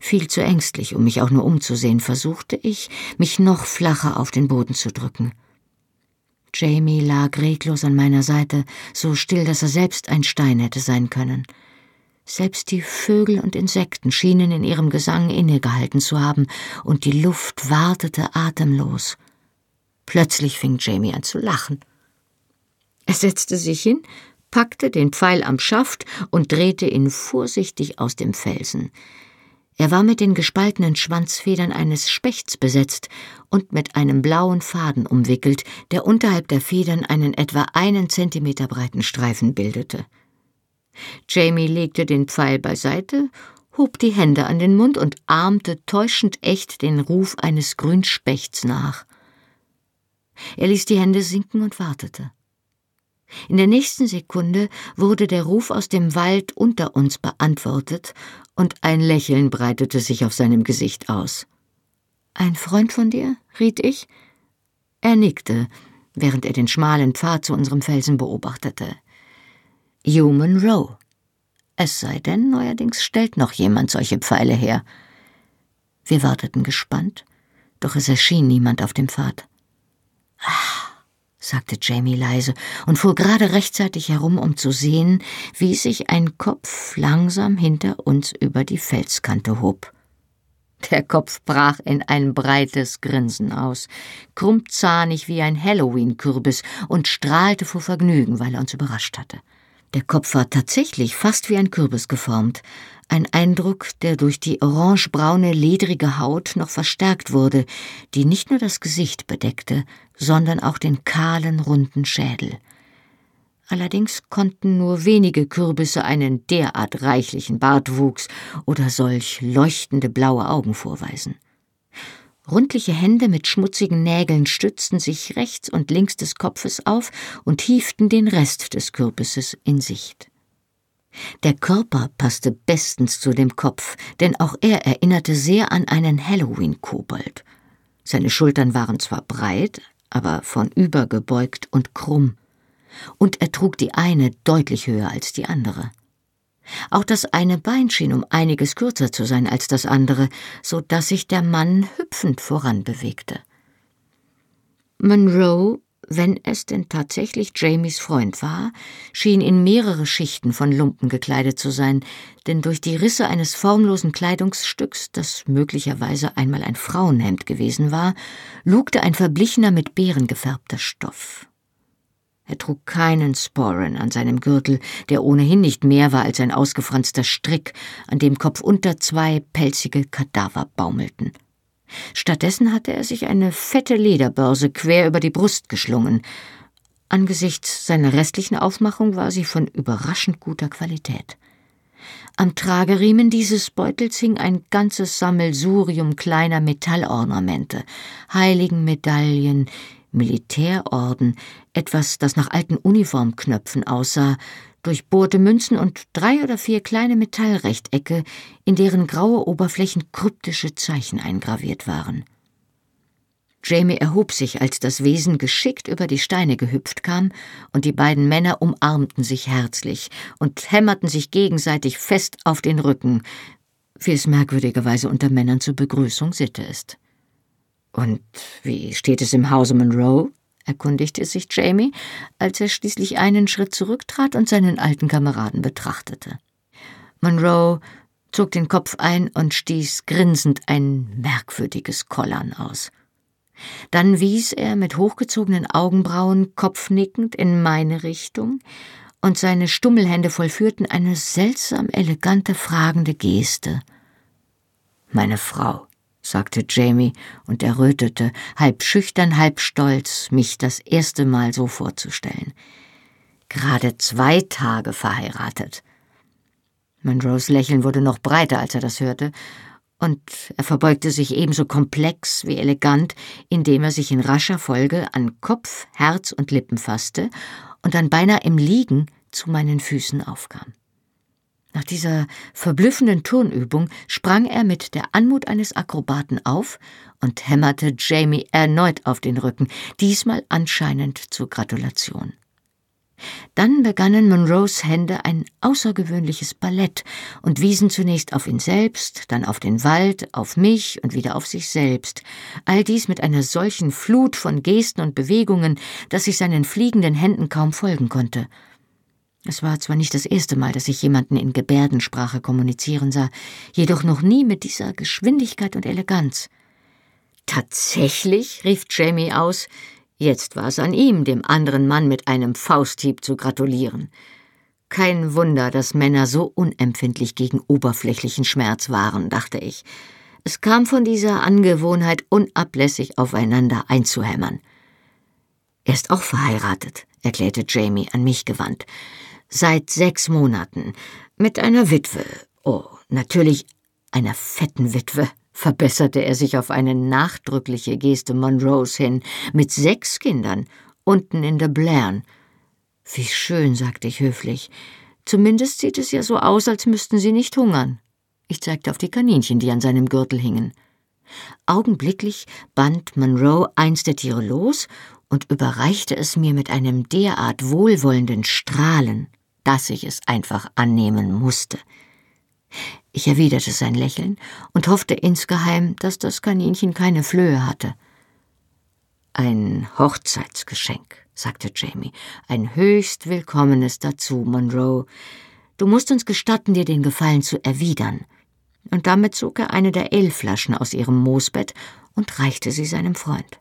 Viel zu ängstlich, um mich auch nur umzusehen, versuchte ich, mich noch flacher auf den Boden zu drücken. Jamie lag reglos an meiner Seite, so still, dass er selbst ein Stein hätte sein können. Selbst die Vögel und Insekten schienen in ihrem Gesang innegehalten zu haben, und die Luft wartete atemlos. Plötzlich fing Jamie an zu lachen. Er setzte sich hin, packte den Pfeil am Schaft und drehte ihn vorsichtig aus dem Felsen. Er war mit den gespaltenen Schwanzfedern eines Spechts besetzt und mit einem blauen Faden umwickelt, der unterhalb der Federn einen etwa einen Zentimeter breiten Streifen bildete. Jamie legte den Pfeil beiseite, hob die Hände an den Mund und ahmte täuschend echt den Ruf eines Grünspechts nach. Er ließ die Hände sinken und wartete. In der nächsten Sekunde wurde der Ruf aus dem Wald unter uns beantwortet, und ein Lächeln breitete sich auf seinem Gesicht aus. Ein Freund von dir? riet ich. Er nickte, während er den schmalen Pfad zu unserem Felsen beobachtete. Human Row. Es sei denn, neuerdings stellt noch jemand solche Pfeile her. Wir warteten gespannt, doch es erschien niemand auf dem Pfad. Ah, sagte Jamie leise und fuhr gerade rechtzeitig herum, um zu sehen, wie sich ein Kopf langsam hinter uns über die Felskante hob. Der Kopf brach in ein breites Grinsen aus, krummzahnig wie ein Halloween-Kürbis und strahlte vor Vergnügen, weil er uns überrascht hatte. Der Kopf war tatsächlich fast wie ein Kürbis geformt, ein Eindruck, der durch die orangebraune, ledrige Haut noch verstärkt wurde, die nicht nur das Gesicht bedeckte, sondern auch den kahlen, runden Schädel. Allerdings konnten nur wenige Kürbisse einen derart reichlichen Bartwuchs oder solch leuchtende blaue Augen vorweisen. Rundliche Hände mit schmutzigen Nägeln stützten sich rechts und links des Kopfes auf und hieften den Rest des Kürbisses in Sicht. Der Körper passte bestens zu dem Kopf, denn auch er erinnerte sehr an einen Halloween-Kobold. Seine Schultern waren zwar breit, aber von übergebeugt und krumm, und er trug die eine deutlich höher als die andere. Auch das eine Bein schien um einiges kürzer zu sein als das andere, so dass sich der Mann hüpfend voranbewegte. Monroe wenn es denn tatsächlich Jamies Freund war, schien in mehrere Schichten von Lumpen gekleidet zu sein, denn durch die Risse eines formlosen Kleidungsstücks, das möglicherweise einmal ein Frauenhemd gewesen war, lugte ein verblichener mit Beeren gefärbter Stoff. Er trug keinen Sporran an seinem Gürtel, der ohnehin nicht mehr war als ein ausgefranster Strick, an dem kopfunter zwei pelzige Kadaver baumelten. Stattdessen hatte er sich eine fette Lederbörse quer über die Brust geschlungen. Angesichts seiner restlichen Aufmachung war sie von überraschend guter Qualität. Am Trageriemen dieses Beutels hing ein ganzes Sammelsurium kleiner Metallornamente, Heiligenmedaillen, Militärorden, etwas, das nach alten Uniformknöpfen aussah, durchbohrte Münzen und drei oder vier kleine Metallrechtecke, in deren graue Oberflächen kryptische Zeichen eingraviert waren. Jamie erhob sich, als das Wesen geschickt über die Steine gehüpft kam, und die beiden Männer umarmten sich herzlich und hämmerten sich gegenseitig fest auf den Rücken, wie es merkwürdigerweise unter Männern zur Begrüßung Sitte ist. Und wie steht es im Hause Monroe? Erkundigte sich Jamie, als er schließlich einen Schritt zurücktrat und seinen alten Kameraden betrachtete. Monroe zog den Kopf ein und stieß grinsend ein merkwürdiges Kollern aus. Dann wies er mit hochgezogenen Augenbrauen kopfnickend in meine Richtung, und seine Stummelhände vollführten eine seltsam elegante fragende Geste. Meine Frau, sagte Jamie und errötete, halb schüchtern, halb stolz, mich das erste Mal so vorzustellen. Gerade zwei Tage verheiratet. Monroes Lächeln wurde noch breiter, als er das hörte, und er verbeugte sich ebenso komplex wie elegant, indem er sich in rascher Folge an Kopf, Herz und Lippen fasste und dann beinahe im Liegen zu meinen Füßen aufkam. Nach dieser verblüffenden Turnübung sprang er mit der Anmut eines Akrobaten auf und hämmerte Jamie erneut auf den Rücken, diesmal anscheinend zur Gratulation. Dann begannen Monroes Hände ein außergewöhnliches Ballett und wiesen zunächst auf ihn selbst, dann auf den Wald, auf mich und wieder auf sich selbst. All dies mit einer solchen Flut von Gesten und Bewegungen, dass ich seinen fliegenden Händen kaum folgen konnte. Es war zwar nicht das erste Mal, dass ich jemanden in Gebärdensprache kommunizieren sah, jedoch noch nie mit dieser Geschwindigkeit und Eleganz. Tatsächlich, rief Jamie aus, jetzt war es an ihm, dem anderen Mann mit einem Fausthieb zu gratulieren. Kein Wunder, dass Männer so unempfindlich gegen oberflächlichen Schmerz waren, dachte ich. Es kam von dieser Angewohnheit unablässig aufeinander einzuhämmern. Er ist auch verheiratet, erklärte Jamie an mich gewandt. Seit sechs Monaten. Mit einer Witwe. Oh, natürlich einer fetten Witwe, [LAUGHS] verbesserte er sich auf eine nachdrückliche Geste Monroes hin. Mit sechs Kindern. Unten in der Blairn. Wie schön, sagte ich höflich. Zumindest sieht es ja so aus, als müssten sie nicht hungern. Ich zeigte auf die Kaninchen, die an seinem Gürtel hingen. Augenblicklich band Monroe eins der Tiere los und überreichte es mir mit einem derart wohlwollenden Strahlen, dass ich es einfach annehmen musste. Ich erwiderte sein Lächeln und hoffte insgeheim, dass das Kaninchen keine Flöhe hatte. Ein Hochzeitsgeschenk, sagte Jamie, ein höchst willkommenes dazu, Monroe. Du musst uns gestatten, dir den Gefallen zu erwidern. Und damit zog er eine der Elflaschen aus ihrem Moosbett und reichte sie seinem Freund.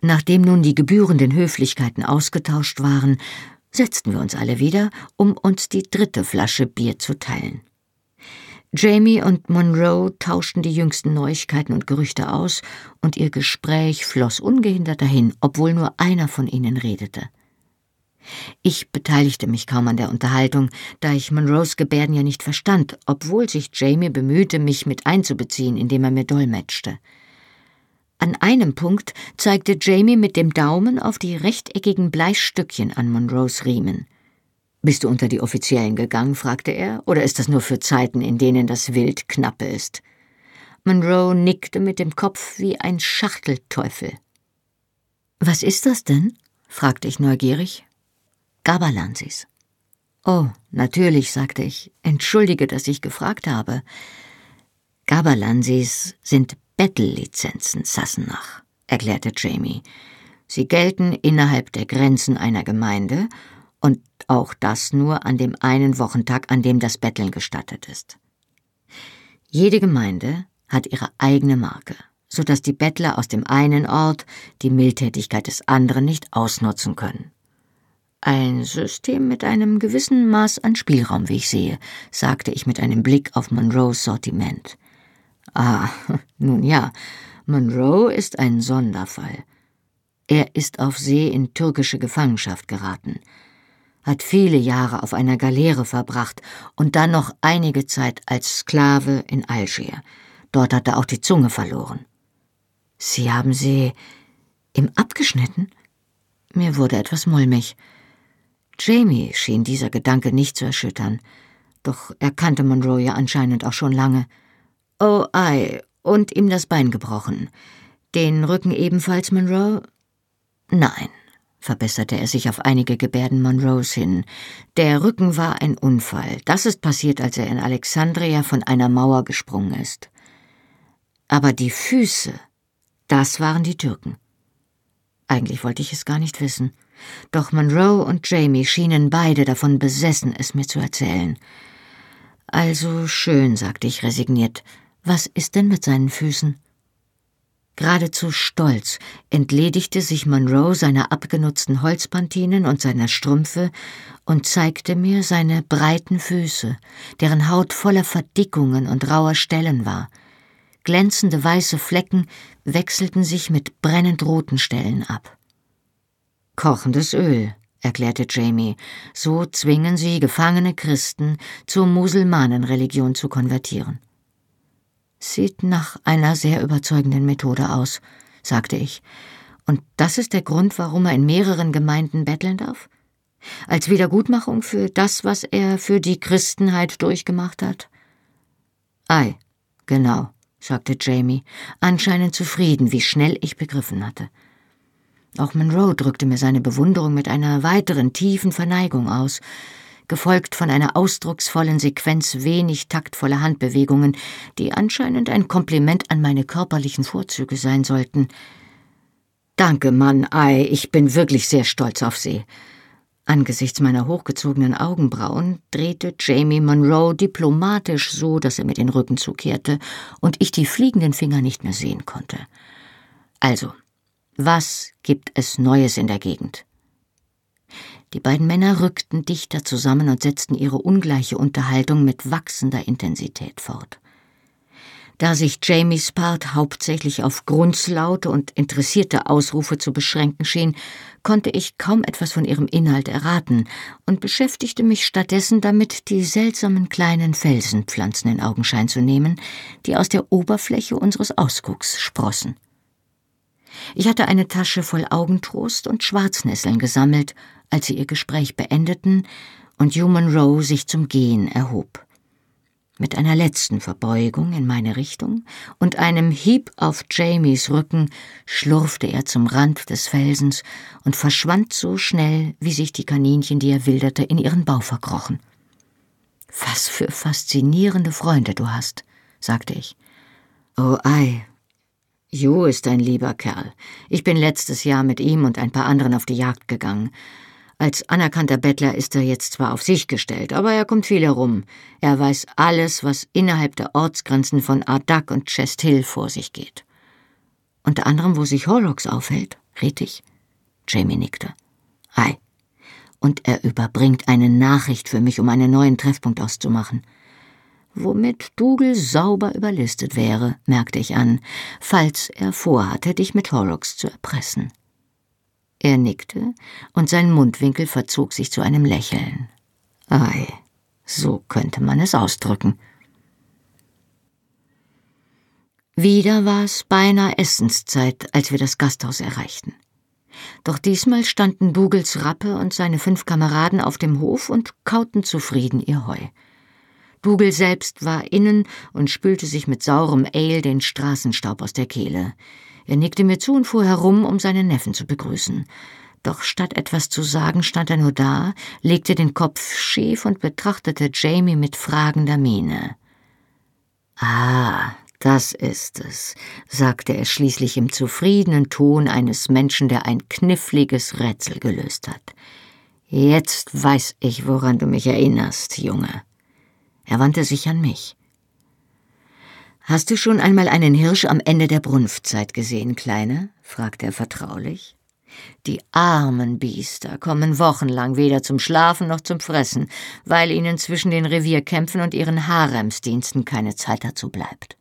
Nachdem nun die gebührenden Höflichkeiten ausgetauscht waren, setzten wir uns alle wieder, um uns die dritte Flasche Bier zu teilen. Jamie und Monroe tauschten die jüngsten Neuigkeiten und Gerüchte aus, und ihr Gespräch floss ungehindert dahin, obwohl nur einer von ihnen redete. Ich beteiligte mich kaum an der Unterhaltung, da ich Monroes Gebärden ja nicht verstand, obwohl sich Jamie bemühte, mich mit einzubeziehen, indem er mir dolmetschte. An einem Punkt zeigte Jamie mit dem Daumen auf die rechteckigen Bleistückchen an Monroes Riemen. Bist du unter die Offiziellen gegangen? fragte er, oder ist das nur für Zeiten, in denen das Wild knappe ist? Monroe nickte mit dem Kopf wie ein Schachtelteufel. Was ist das denn? fragte ich neugierig. Gabalansis. Oh, natürlich, sagte ich. Entschuldige, dass ich gefragt habe. Gabalansis sind Bettellizenzen, Sassenach, erklärte Jamie. Sie gelten innerhalb der Grenzen einer Gemeinde und auch das nur an dem einen Wochentag, an dem das Betteln gestattet ist. Jede Gemeinde hat ihre eigene Marke, so dass die Bettler aus dem einen Ort die Mildtätigkeit des anderen nicht ausnutzen können. Ein System mit einem gewissen Maß an Spielraum, wie ich sehe, sagte ich mit einem Blick auf Monroes Sortiment. Ah, [LAUGHS] nun ja, Monroe ist ein Sonderfall. Er ist auf See in türkische Gefangenschaft geraten, hat viele Jahre auf einer Galeere verbracht und dann noch einige Zeit als Sklave in Algier. Dort hat er auch die Zunge verloren. Sie haben sie ihm abgeschnitten? Mir wurde etwas mulmig. Jamie schien dieser Gedanke nicht zu erschüttern, doch er kannte Monroe ja anscheinend auch schon lange. Oh, ei, und ihm das Bein gebrochen. Den Rücken ebenfalls, Monroe? Nein, verbesserte er sich auf einige Gebärden Monroes hin. Der Rücken war ein Unfall. Das ist passiert, als er in Alexandria von einer Mauer gesprungen ist. Aber die Füße, das waren die Türken. Eigentlich wollte ich es gar nicht wissen. Doch Monroe und Jamie schienen beide davon besessen, es mir zu erzählen. Also schön, sagte ich resigniert. Was ist denn mit seinen Füßen? Geradezu stolz entledigte sich Monroe seiner abgenutzten Holzpantinen und seiner Strümpfe und zeigte mir seine breiten Füße, deren Haut voller Verdickungen und rauer Stellen war. Glänzende weiße Flecken wechselten sich mit brennend roten Stellen ab. Kochendes Öl, erklärte Jamie, so zwingen sie gefangene Christen zur Musulmanenreligion zu konvertieren. Sieht nach einer sehr überzeugenden Methode aus, sagte ich. Und das ist der Grund, warum er in mehreren Gemeinden betteln darf? Als Wiedergutmachung für das, was er für die Christenheit durchgemacht hat? Ei, genau, sagte Jamie, anscheinend zufrieden, wie schnell ich begriffen hatte. Auch Monroe drückte mir seine Bewunderung mit einer weiteren tiefen Verneigung aus, gefolgt von einer ausdrucksvollen Sequenz wenig taktvoller Handbewegungen, die anscheinend ein Kompliment an meine körperlichen Vorzüge sein sollten. Danke, Mann, ei, ich bin wirklich sehr stolz auf Sie. Angesichts meiner hochgezogenen Augenbrauen drehte Jamie Monroe diplomatisch so, dass er mir den Rücken zukehrte und ich die fliegenden Finger nicht mehr sehen konnte. Also, was gibt es Neues in der Gegend? Die beiden Männer rückten dichter zusammen und setzten ihre ungleiche Unterhaltung mit wachsender Intensität fort. Da sich Jamies Part hauptsächlich auf Grunzlaute und interessierte Ausrufe zu beschränken schien, konnte ich kaum etwas von ihrem Inhalt erraten und beschäftigte mich stattdessen damit, die seltsamen kleinen Felsenpflanzen in Augenschein zu nehmen, die aus der Oberfläche unseres Ausgucks sprossen. Ich hatte eine Tasche voll Augentrost und Schwarznässeln gesammelt, als sie ihr Gespräch beendeten und Human Rowe sich zum Gehen erhob. Mit einer letzten Verbeugung in meine Richtung und einem Hieb auf Jamies Rücken schlurfte er zum Rand des Felsens und verschwand so schnell, wie sich die Kaninchen, die er wilderte, in ihren Bau verkrochen. Was für faszinierende Freunde du hast, sagte ich. Oh ei. Jo ist ein lieber Kerl. Ich bin letztes Jahr mit ihm und ein paar anderen auf die Jagd gegangen. Als anerkannter Bettler ist er jetzt zwar auf sich gestellt, aber er kommt viel herum. Er weiß alles, was innerhalb der Ortsgrenzen von Ardak und Chest Hill vor sich geht. Unter anderem, wo sich Horrocks aufhält, ich. Jamie nickte. Ei. Und er überbringt eine Nachricht für mich, um einen neuen Treffpunkt auszumachen. Womit Dougal sauber überlistet wäre, merkte ich an, falls er vorhatte, dich mit Horrocks zu erpressen. Er nickte, und sein Mundwinkel verzog sich zu einem Lächeln. Ei, so könnte man es ausdrücken. Wieder war es beinahe Essenszeit, als wir das Gasthaus erreichten. Doch diesmal standen Bugels Rappe und seine fünf Kameraden auf dem Hof und kauten zufrieden ihr Heu. Dougal selbst war innen und spülte sich mit saurem Ale den Straßenstaub aus der Kehle. Er nickte mir zu und fuhr herum, um seinen Neffen zu begrüßen. Doch statt etwas zu sagen, stand er nur da, legte den Kopf schief und betrachtete Jamie mit fragender Miene. Ah, das ist es, sagte er schließlich im zufriedenen Ton eines Menschen, der ein kniffliges Rätsel gelöst hat. Jetzt weiß ich, woran du mich erinnerst, Junge. Er wandte sich an mich. Hast du schon einmal einen Hirsch am Ende der Brunftzeit gesehen, Kleine? fragte er vertraulich. Die armen Biester kommen wochenlang weder zum Schlafen noch zum Fressen, weil ihnen zwischen den Revierkämpfen und ihren Haremsdiensten keine Zeit dazu bleibt.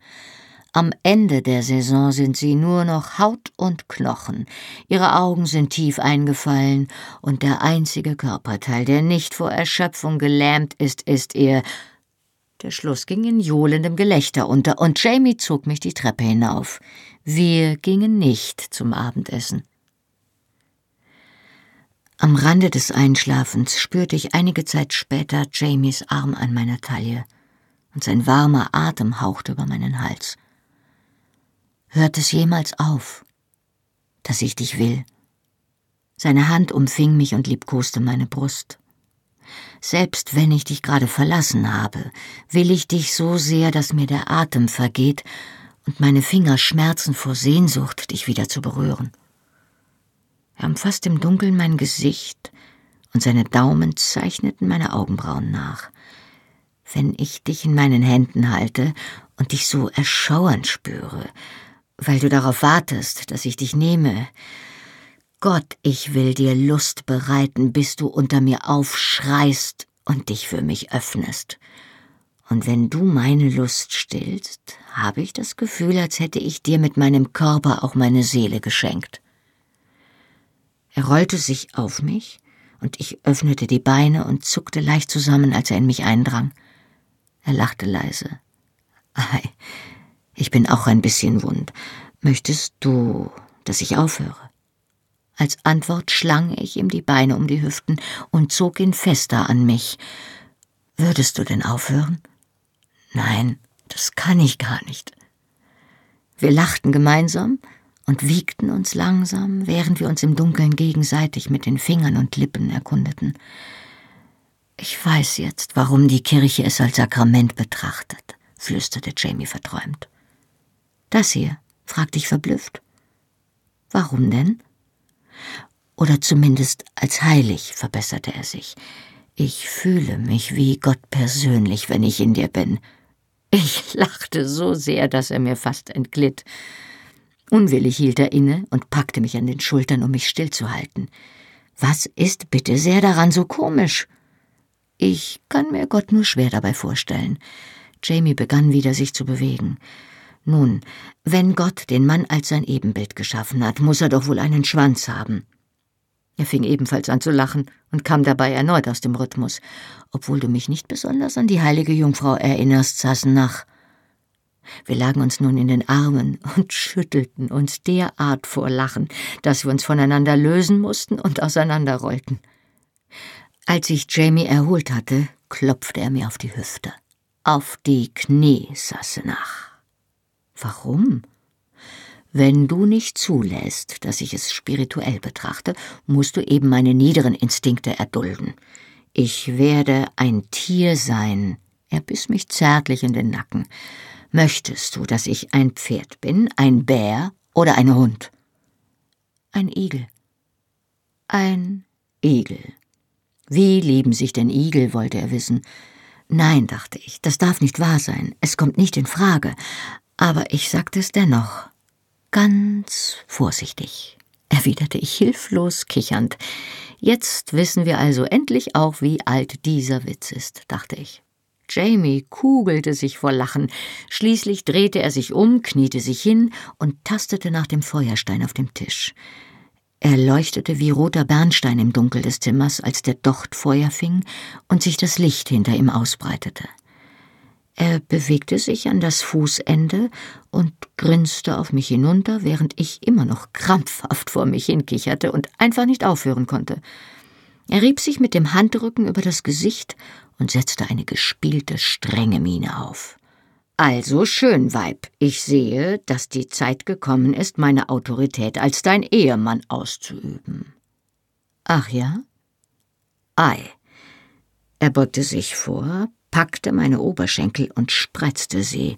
Am Ende der Saison sind sie nur noch Haut und Knochen, ihre Augen sind tief eingefallen, und der einzige Körperteil, der nicht vor Erschöpfung gelähmt ist, ist ihr der Schluss ging in johlendem Gelächter unter, und Jamie zog mich die Treppe hinauf. Wir gingen nicht zum Abendessen. Am Rande des Einschlafens spürte ich einige Zeit später Jamies Arm an meiner Taille, und sein warmer Atem hauchte über meinen Hals. Hört es jemals auf, dass ich dich will? Seine Hand umfing mich und liebkoste meine Brust. Selbst wenn ich dich gerade verlassen habe, will ich dich so sehr, dass mir der Atem vergeht und meine Finger schmerzen vor Sehnsucht, dich wieder zu berühren. Er umfasst im Dunkeln mein Gesicht und seine Daumen zeichneten meine Augenbrauen nach. Wenn ich dich in meinen Händen halte und dich so erschauernd spüre, weil du darauf wartest, dass ich dich nehme, Gott, ich will dir Lust bereiten, bis du unter mir aufschreist und dich für mich öffnest. Und wenn du meine Lust stillst, habe ich das Gefühl, als hätte ich dir mit meinem Körper auch meine Seele geschenkt. Er rollte sich auf mich, und ich öffnete die Beine und zuckte leicht zusammen, als er in mich eindrang. Er lachte leise. Ei, ich bin auch ein bisschen wund. Möchtest du, dass ich aufhöre? Als Antwort schlang ich ihm die Beine um die Hüften und zog ihn fester an mich. Würdest du denn aufhören? Nein, das kann ich gar nicht. Wir lachten gemeinsam und wiegten uns langsam, während wir uns im Dunkeln gegenseitig mit den Fingern und Lippen erkundeten. Ich weiß jetzt, warum die Kirche es als Sakrament betrachtet, flüsterte Jamie verträumt. Das hier? fragte ich verblüfft. Warum denn? Oder zumindest als heilig, verbesserte er sich. Ich fühle mich wie Gott persönlich, wenn ich in dir bin. Ich lachte so sehr, dass er mir fast entglitt. Unwillig hielt er inne und packte mich an den Schultern, um mich stillzuhalten. Was ist bitte sehr daran so komisch? Ich kann mir Gott nur schwer dabei vorstellen. Jamie begann wieder sich zu bewegen. Nun, wenn Gott den Mann als sein Ebenbild geschaffen hat, muss er doch wohl einen Schwanz haben. Er fing ebenfalls an zu lachen und kam dabei erneut aus dem Rhythmus, obwohl du mich nicht besonders an die heilige Jungfrau erinnerst, Sassenach. Wir lagen uns nun in den Armen und schüttelten uns derart vor Lachen, dass wir uns voneinander lösen mussten und auseinanderrollten. Als sich Jamie erholt hatte, klopfte er mir auf die Hüfte. Auf die Knie, Sassenach. Warum? Wenn du nicht zulässt, dass ich es spirituell betrachte, musst du eben meine niederen Instinkte erdulden. Ich werde ein Tier sein. Er biss mich zärtlich in den Nacken. Möchtest du, dass ich ein Pferd bin, ein Bär oder ein Hund? Ein Igel. Ein Igel. Wie lieben sich denn Igel, wollte er wissen. Nein, dachte ich, das darf nicht wahr sein, es kommt nicht in Frage. Aber ich sagte es dennoch. Ganz vorsichtig, erwiderte ich hilflos kichernd. Jetzt wissen wir also endlich auch, wie alt dieser Witz ist, dachte ich. Jamie kugelte sich vor Lachen. Schließlich drehte er sich um, kniete sich hin und tastete nach dem Feuerstein auf dem Tisch. Er leuchtete wie roter Bernstein im Dunkel des Zimmers, als der Docht Feuer fing und sich das Licht hinter ihm ausbreitete. Er bewegte sich an das Fußende und grinste auf mich hinunter, während ich immer noch krampfhaft vor mich hinkicherte und einfach nicht aufhören konnte. Er rieb sich mit dem Handrücken über das Gesicht und setzte eine gespielte, strenge Miene auf. Also schön, Weib, ich sehe, dass die Zeit gekommen ist, meine Autorität als dein Ehemann auszuüben. Ach ja? Ei. Er beugte sich vor, packte meine Oberschenkel und spreizte sie.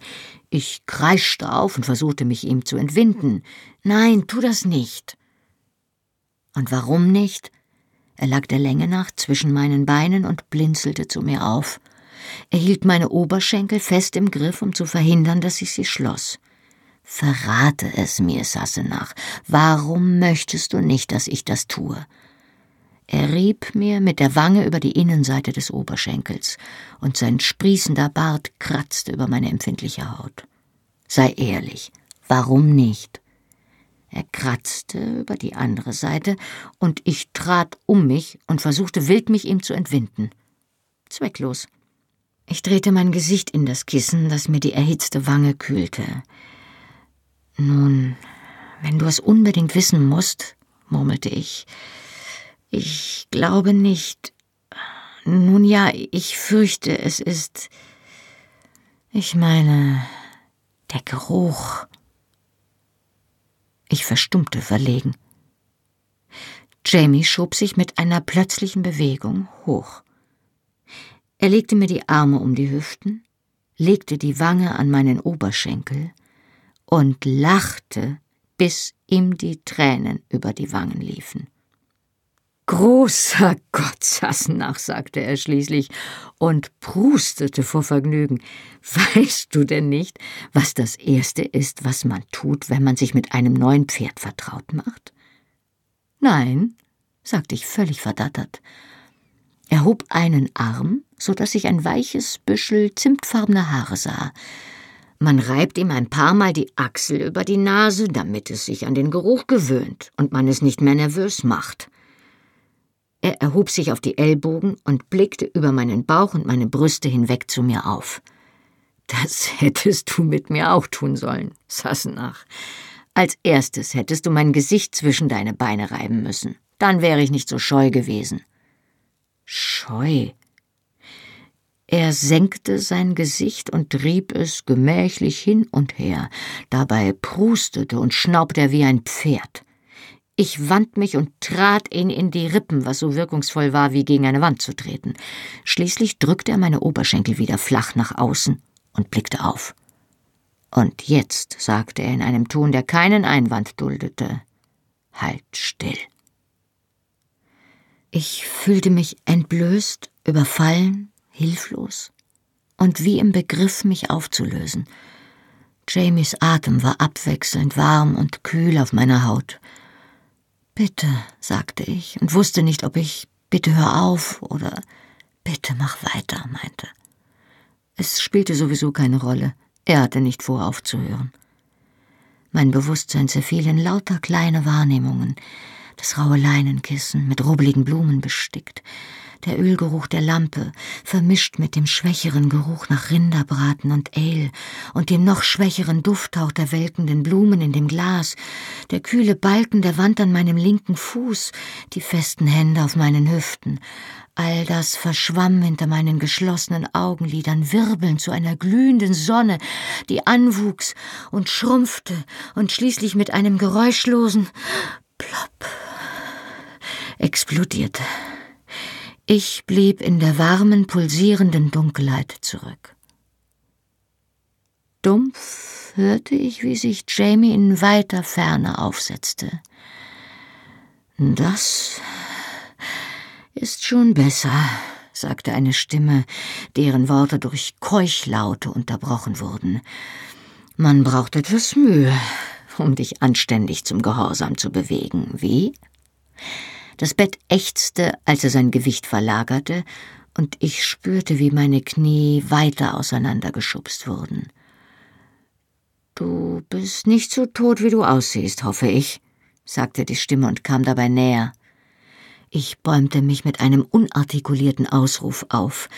Ich kreischte auf und versuchte mich ihm zu entwinden. Nein, tu das nicht. Und warum nicht? Er lag der Länge nach zwischen meinen Beinen und blinzelte zu mir auf. Er hielt meine Oberschenkel fest im Griff, um zu verhindern, dass ich sie schloss. Verrate es mir, Sassenach. Warum möchtest du nicht, dass ich das tue? Er rieb mir mit der Wange über die Innenseite des Oberschenkels, und sein sprießender Bart kratzte über meine empfindliche Haut. Sei ehrlich, warum nicht? Er kratzte über die andere Seite, und ich trat um mich und versuchte wild, mich ihm zu entwinden. Zwecklos. Ich drehte mein Gesicht in das Kissen, das mir die erhitzte Wange kühlte. Nun, wenn du es unbedingt wissen musst, murmelte ich, ich glaube nicht. Nun ja, ich fürchte, es ist. Ich meine, der Geruch. Ich verstummte verlegen. Jamie schob sich mit einer plötzlichen Bewegung hoch. Er legte mir die Arme um die Hüften, legte die Wange an meinen Oberschenkel und lachte, bis ihm die Tränen über die Wangen liefen. Großer Gott, Sassenach, sagte er schließlich und prustete vor Vergnügen. Weißt du denn nicht, was das Erste ist, was man tut, wenn man sich mit einem neuen Pferd vertraut macht? Nein, sagte ich völlig verdattert. Er hob einen Arm, so dass ich ein weiches Büschel zimtfarbener Haare sah. Man reibt ihm ein paar Mal die Achsel über die Nase, damit es sich an den Geruch gewöhnt und man es nicht mehr nervös macht. Er erhob sich auf die Ellbogen und blickte über meinen Bauch und meine Brüste hinweg zu mir auf. Das [LAUGHS] hättest du mit mir auch tun sollen, Sassenach. Als erstes hättest du mein Gesicht zwischen deine Beine reiben müssen. Dann wäre ich nicht so scheu gewesen. Scheu? Er senkte sein Gesicht und rieb es gemächlich hin und her. Dabei prustete und schnaubte er wie ein Pferd. Ich wand mich und trat ihn in die Rippen, was so wirkungsvoll war, wie gegen eine Wand zu treten. Schließlich drückte er meine Oberschenkel wieder flach nach außen und blickte auf. Und jetzt, sagte er in einem Ton, der keinen Einwand duldete, halt still. Ich fühlte mich entblößt, überfallen, hilflos und wie im Begriff, mich aufzulösen. Jamies Atem war abwechselnd warm und kühl auf meiner Haut. Bitte, sagte ich und wusste nicht, ob ich bitte hör auf oder bitte mach weiter meinte. Es spielte sowieso keine Rolle. Er hatte nicht vor, aufzuhören. Mein Bewusstsein zerfiel in lauter kleine Wahrnehmungen. Das raue Leinenkissen mit rubbligen Blumen bestickt, der Ölgeruch der Lampe, vermischt mit dem schwächeren Geruch nach Rinderbraten und Ale und dem noch schwächeren Dufthauch der welkenden Blumen in dem Glas, der kühle Balken der Wand an meinem linken Fuß, die festen Hände auf meinen Hüften. All das verschwamm hinter meinen geschlossenen Augenlidern, wirbelnd zu einer glühenden Sonne, die anwuchs und schrumpfte und schließlich mit einem geräuschlosen Plopp explodierte. Ich blieb in der warmen, pulsierenden Dunkelheit zurück. Dumpf hörte ich, wie sich Jamie in weiter Ferne aufsetzte. Das ist schon besser, sagte eine Stimme, deren Worte durch Keuchlaute unterbrochen wurden. Man braucht etwas Mühe, um dich anständig zum Gehorsam zu bewegen. Wie? Das Bett ächzte, als er sein Gewicht verlagerte, und ich spürte, wie meine Knie weiter auseinandergeschubst wurden. Du bist nicht so tot, wie du aussiehst, hoffe ich, sagte die Stimme und kam dabei näher. Ich bäumte mich mit einem unartikulierten Ausruf auf,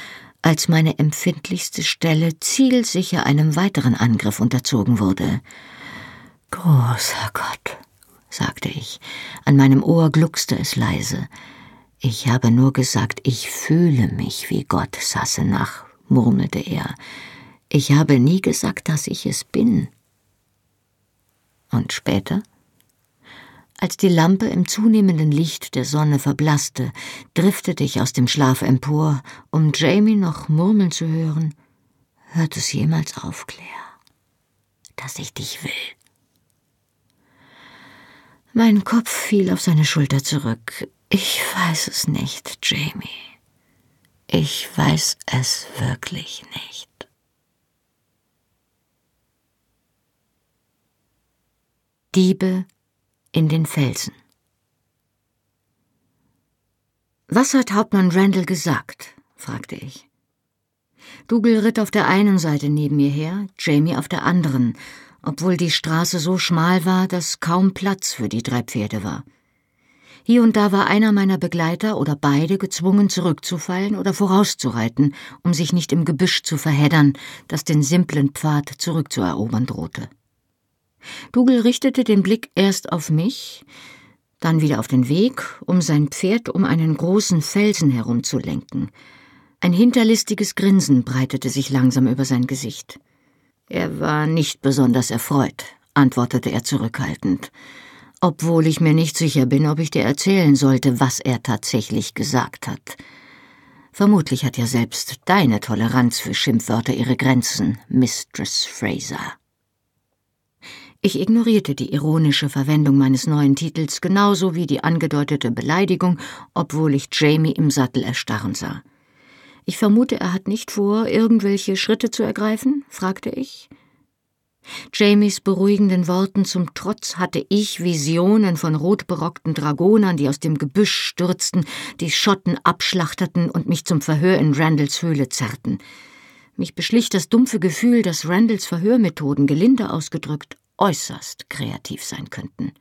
als meine empfindlichste Stelle zielsicher einem weiteren Angriff unterzogen wurde. Großer Gott, sagte ich. An meinem Ohr gluckste es leise. Ich habe nur gesagt, ich fühle mich wie Gott, Sassenach, murmelte er. Ich habe nie gesagt, dass ich es bin. Und später? Als die Lampe im zunehmenden Licht der Sonne verblasste, driftete ich aus dem Schlaf empor, um Jamie noch murmeln zu hören. Hört es jemals auf, Claire, dass ich dich will? Mein Kopf fiel auf seine Schulter zurück. Ich weiß es nicht, Jamie. Ich weiß es wirklich nicht. Diebe in den Felsen. Was hat Hauptmann Randall gesagt? fragte ich. Dougal ritt auf der einen Seite neben mir her, Jamie auf der anderen, obwohl die Straße so schmal war, dass kaum Platz für die drei Pferde war. Hier und da war einer meiner Begleiter oder beide gezwungen zurückzufallen oder vorauszureiten, um sich nicht im Gebüsch zu verheddern, das den simplen Pfad zurückzuerobern drohte. Dougal richtete den Blick erst auf mich, dann wieder auf den Weg, um sein Pferd um einen großen Felsen herumzulenken. Ein hinterlistiges Grinsen breitete sich langsam über sein Gesicht. Er war nicht besonders erfreut, antwortete er zurückhaltend, obwohl ich mir nicht sicher bin, ob ich dir erzählen sollte, was er tatsächlich gesagt hat. Vermutlich hat ja selbst deine Toleranz für Schimpfwörter ihre Grenzen, Mistress Fraser. Ich ignorierte die ironische Verwendung meines neuen Titels genauso wie die angedeutete Beleidigung, obwohl ich Jamie im Sattel erstarren sah. Ich vermute, er hat nicht vor, irgendwelche Schritte zu ergreifen? fragte ich. Jamies beruhigenden Worten zum Trotz hatte ich Visionen von rotberockten Dragonern, die aus dem Gebüsch stürzten, die Schotten abschlachteten und mich zum Verhör in Randalls Höhle zerrten. Mich beschlich das dumpfe Gefühl, dass Randalls Verhörmethoden, gelinde ausgedrückt, äußerst kreativ sein könnten.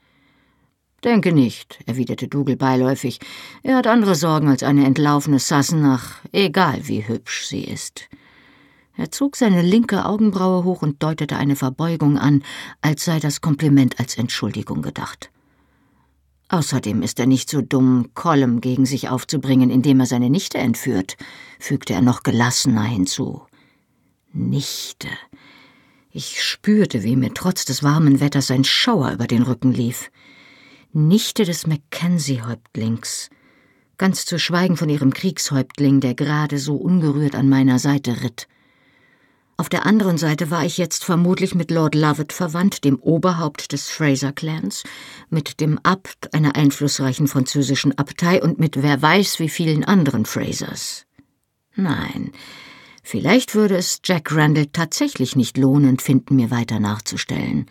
Denke nicht, erwiderte Dougal beiläufig. Er hat andere Sorgen als eine entlaufene Sassenach, egal wie hübsch sie ist. Er zog seine linke Augenbraue hoch und deutete eine Verbeugung an, als sei das Kompliment als Entschuldigung gedacht. Außerdem ist er nicht so dumm, Colm gegen sich aufzubringen, indem er seine Nichte entführt, fügte er noch gelassener hinzu. Nichte. Ich spürte, wie mir trotz des warmen Wetters ein Schauer über den Rücken lief. Nichte des Mackenzie-Häuptlings, ganz zu schweigen von ihrem Kriegshäuptling, der gerade so ungerührt an meiner Seite ritt. Auf der anderen Seite war ich jetzt vermutlich mit Lord Lovett verwandt, dem Oberhaupt des Fraser-Clans, mit dem Abt einer einflussreichen französischen Abtei und mit wer weiß wie vielen anderen Frasers. Nein, vielleicht würde es Jack Randall tatsächlich nicht lohnend finden, mir weiter nachzustellen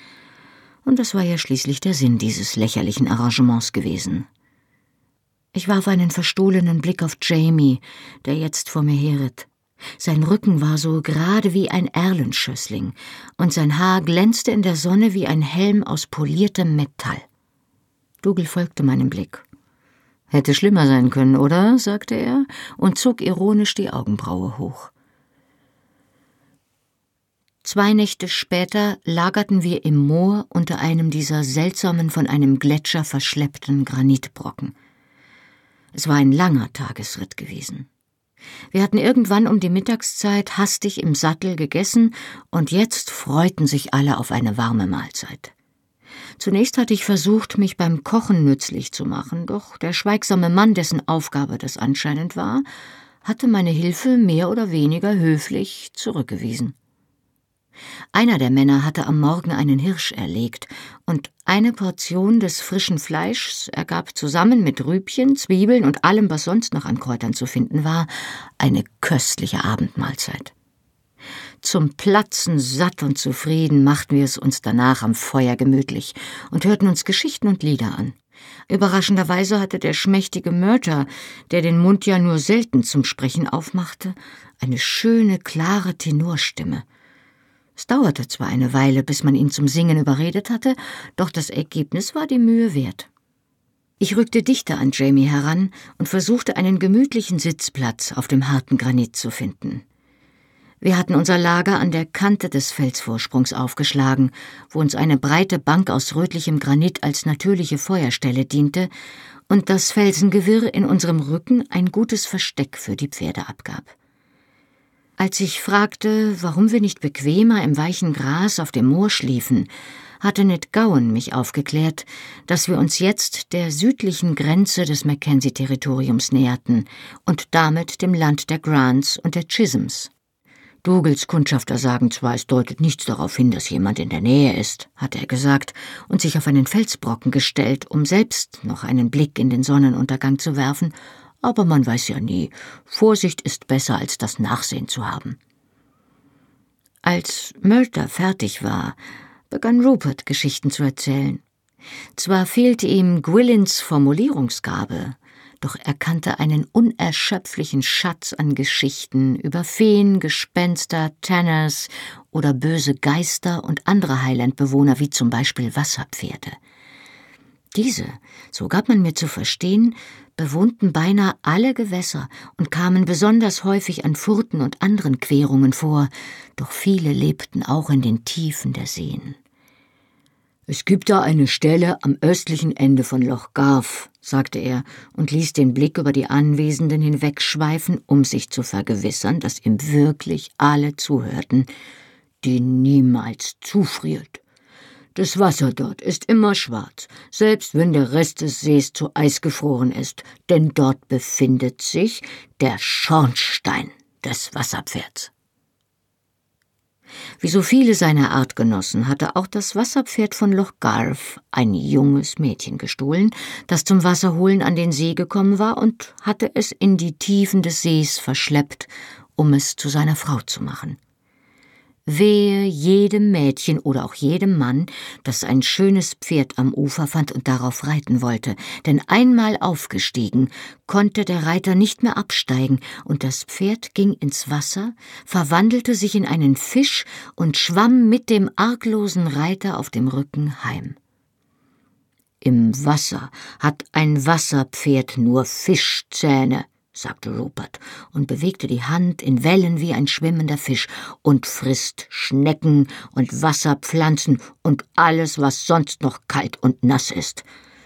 und das war ja schließlich der Sinn dieses lächerlichen Arrangements gewesen. Ich warf einen verstohlenen Blick auf Jamie, der jetzt vor mir herritt. Sein Rücken war so gerade wie ein Erlenschössling, und sein Haar glänzte in der Sonne wie ein Helm aus poliertem Metall. Dougal folgte meinem Blick. Hätte schlimmer sein können, oder? sagte er und zog ironisch die Augenbraue hoch. Zwei Nächte später lagerten wir im Moor unter einem dieser seltsamen, von einem Gletscher verschleppten Granitbrocken. Es war ein langer Tagesritt gewesen. Wir hatten irgendwann um die Mittagszeit hastig im Sattel gegessen, und jetzt freuten sich alle auf eine warme Mahlzeit. Zunächst hatte ich versucht, mich beim Kochen nützlich zu machen, doch der schweigsame Mann, dessen Aufgabe das anscheinend war, hatte meine Hilfe mehr oder weniger höflich zurückgewiesen. Einer der Männer hatte am Morgen einen Hirsch erlegt, und eine Portion des frischen Fleischs ergab zusammen mit Rübchen, Zwiebeln und allem, was sonst noch an Kräutern zu finden war, eine köstliche Abendmahlzeit. Zum Platzen satt und zufrieden machten wir es uns danach am Feuer gemütlich und hörten uns Geschichten und Lieder an. Überraschenderweise hatte der schmächtige Mörter, der den Mund ja nur selten zum Sprechen aufmachte, eine schöne, klare Tenorstimme. Es dauerte zwar eine Weile, bis man ihn zum Singen überredet hatte, doch das Ergebnis war die Mühe wert. Ich rückte dichter an Jamie heran und versuchte einen gemütlichen Sitzplatz auf dem harten Granit zu finden. Wir hatten unser Lager an der Kante des Felsvorsprungs aufgeschlagen, wo uns eine breite Bank aus rötlichem Granit als natürliche Feuerstelle diente und das Felsengewirr in unserem Rücken ein gutes Versteck für die Pferde abgab. Als ich fragte, warum wir nicht bequemer im weichen Gras auf dem Moor schliefen, hatte Ned Gowan mich aufgeklärt, dass wir uns jetzt der südlichen Grenze des Mackenzie-Territoriums näherten und damit dem Land der Grants und der Chisholms. Dougals Kundschafter sagen zwar, es deutet nichts darauf hin, dass jemand in der Nähe ist, hatte er gesagt und sich auf einen Felsbrocken gestellt, um selbst noch einen Blick in den Sonnenuntergang zu werfen aber man weiß ja nie. Vorsicht ist besser, als das Nachsehen zu haben. Als Mölter fertig war, begann Rupert Geschichten zu erzählen. Zwar fehlte ihm Gwillins Formulierungsgabe, doch er kannte einen unerschöpflichen Schatz an Geschichten über Feen, Gespenster, Tanners oder böse Geister und andere Highlandbewohner wie zum Beispiel Wasserpferde. Diese, so gab man mir zu verstehen, bewohnten beinahe alle Gewässer und kamen besonders häufig an Furten und anderen Querungen vor, doch viele lebten auch in den Tiefen der Seen. Es gibt da eine Stelle am östlichen Ende von Loch Garf, sagte er und ließ den Blick über die Anwesenden hinwegschweifen, um sich zu vergewissern, dass ihm wirklich alle zuhörten, die niemals zufriert. Das Wasser dort ist immer schwarz, selbst wenn der Rest des Sees zu Eis gefroren ist, denn dort befindet sich der Schornstein des Wasserpferds. Wie so viele seiner Artgenossen hatte auch das Wasserpferd von Loch Garf ein junges Mädchen gestohlen, das zum Wasserholen an den See gekommen war und hatte es in die Tiefen des Sees verschleppt, um es zu seiner Frau zu machen. Wehe jedem Mädchen oder auch jedem Mann, das ein schönes Pferd am Ufer fand und darauf reiten wollte, denn einmal aufgestiegen, konnte der Reiter nicht mehr absteigen, und das Pferd ging ins Wasser, verwandelte sich in einen Fisch und schwamm mit dem arglosen Reiter auf dem Rücken heim. Im Wasser hat ein Wasserpferd nur Fischzähne, sagte Rupert und bewegte die Hand in Wellen wie ein schwimmender Fisch und frisst Schnecken und Wasserpflanzen und alles, was sonst noch kalt und nass ist.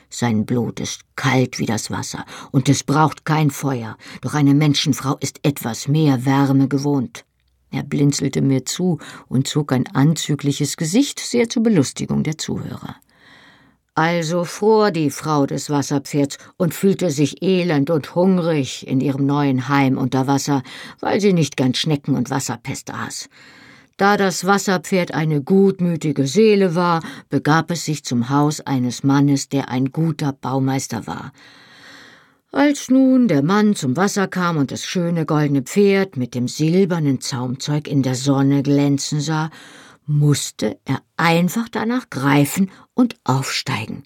Sein Blut ist kalt wie das Wasser, und es braucht kein Feuer, doch eine Menschenfrau ist etwas mehr Wärme gewohnt. Er blinzelte mir zu und zog ein anzügliches Gesicht, sehr zur Belustigung der Zuhörer. Also fror die Frau des Wasserpferds und fühlte sich elend und hungrig in ihrem neuen Heim unter Wasser, weil sie nicht gern Schnecken und Wasserpest aß. Da das Wasserpferd eine gutmütige Seele war, begab es sich zum Haus eines Mannes, der ein guter Baumeister war. Als nun der Mann zum Wasser kam und das schöne goldene Pferd mit dem silbernen Zaumzeug in der Sonne glänzen sah, musste er einfach danach greifen und aufsteigen.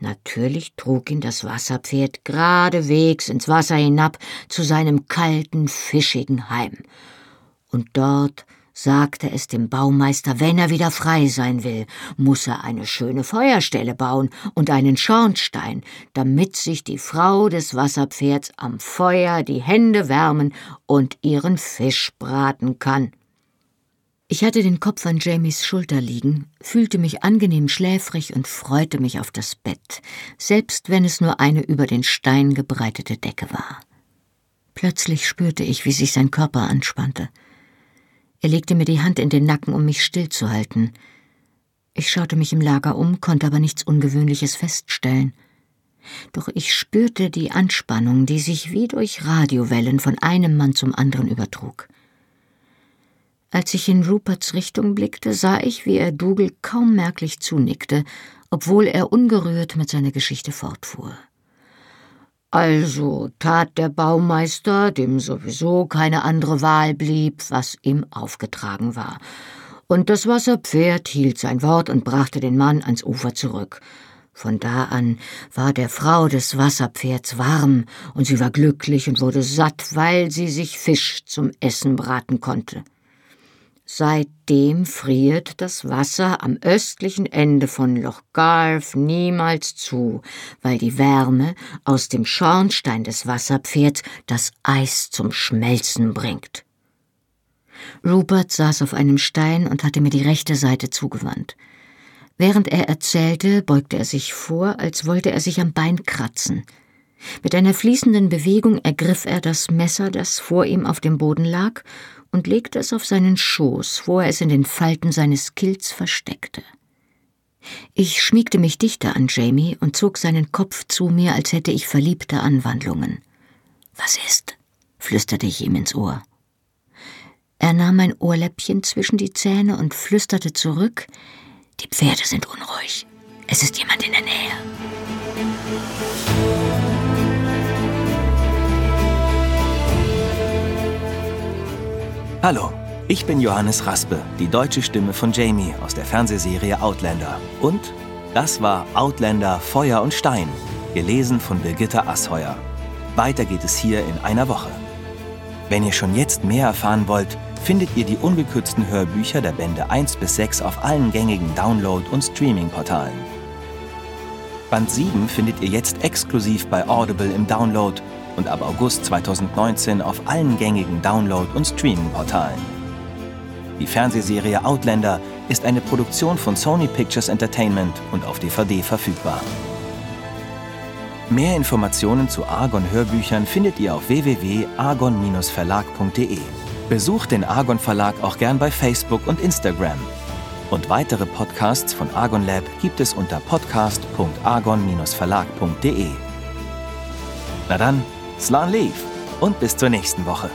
Natürlich trug ihn das Wasserpferd geradewegs ins Wasser hinab zu seinem kalten, fischigen Heim. Und dort sagte es dem Baumeister, wenn er wieder frei sein will, muss er eine schöne Feuerstelle bauen und einen Schornstein, damit sich die Frau des Wasserpferds am Feuer die Hände wärmen und ihren Fisch braten kann. Ich hatte den Kopf an Jamies Schulter liegen, fühlte mich angenehm schläfrig und freute mich auf das Bett, selbst wenn es nur eine über den Stein gebreitete Decke war. Plötzlich spürte ich, wie sich sein Körper anspannte. Er legte mir die Hand in den Nacken, um mich stillzuhalten. Ich schaute mich im Lager um, konnte aber nichts Ungewöhnliches feststellen. Doch ich spürte die Anspannung, die sich wie durch Radiowellen von einem Mann zum anderen übertrug. Als ich in Ruperts Richtung blickte, sah ich, wie er Dougal kaum merklich zunickte, obwohl er ungerührt mit seiner Geschichte fortfuhr. Also tat der Baumeister, dem sowieso keine andere Wahl blieb, was ihm aufgetragen war. Und das Wasserpferd hielt sein Wort und brachte den Mann ans Ufer zurück. Von da an war der Frau des Wasserpferds warm, und sie war glücklich und wurde satt, weil sie sich Fisch zum Essen braten konnte. Seitdem friert das Wasser am östlichen Ende von Loch Garth niemals zu, weil die Wärme aus dem Schornstein des Wasserpferds das Eis zum Schmelzen bringt. Rupert saß auf einem Stein und hatte mir die rechte Seite zugewandt. Während er erzählte, beugte er sich vor, als wollte er sich am Bein kratzen. Mit einer fließenden Bewegung ergriff er das Messer, das vor ihm auf dem Boden lag, und legte es auf seinen Schoß, wo er es in den Falten seines Kilts versteckte. Ich schmiegte mich dichter an Jamie und zog seinen Kopf zu mir, als hätte ich verliebte Anwandlungen. Was ist? flüsterte ich ihm ins Ohr. Er nahm mein Ohrläppchen zwischen die Zähne und flüsterte zurück Die Pferde sind unruhig. Es ist jemand in der Nähe. Hallo, ich bin Johannes Raspe, die deutsche Stimme von Jamie aus der Fernsehserie Outlander. Und das war Outlander Feuer und Stein, gelesen von Birgitta Asheuer. Weiter geht es hier in einer Woche. Wenn ihr schon jetzt mehr erfahren wollt, findet ihr die ungekürzten Hörbücher der Bände 1 bis 6 auf allen gängigen Download- und Streaming-Portalen. Band 7 findet ihr jetzt exklusiv bei Audible im Download und ab August 2019 auf allen gängigen Download- und Streaming-Portalen. Die Fernsehserie Outlander ist eine Produktion von Sony Pictures Entertainment und auf DVD verfügbar. Mehr Informationen zu Argon Hörbüchern findet ihr auf www.argon-verlag.de. Besucht den Argon Verlag auch gern bei Facebook und Instagram. Und weitere Podcasts von Argon Lab gibt es unter podcast.argon-verlag.de. Na dann, Slan Leaf und bis zur nächsten Woche.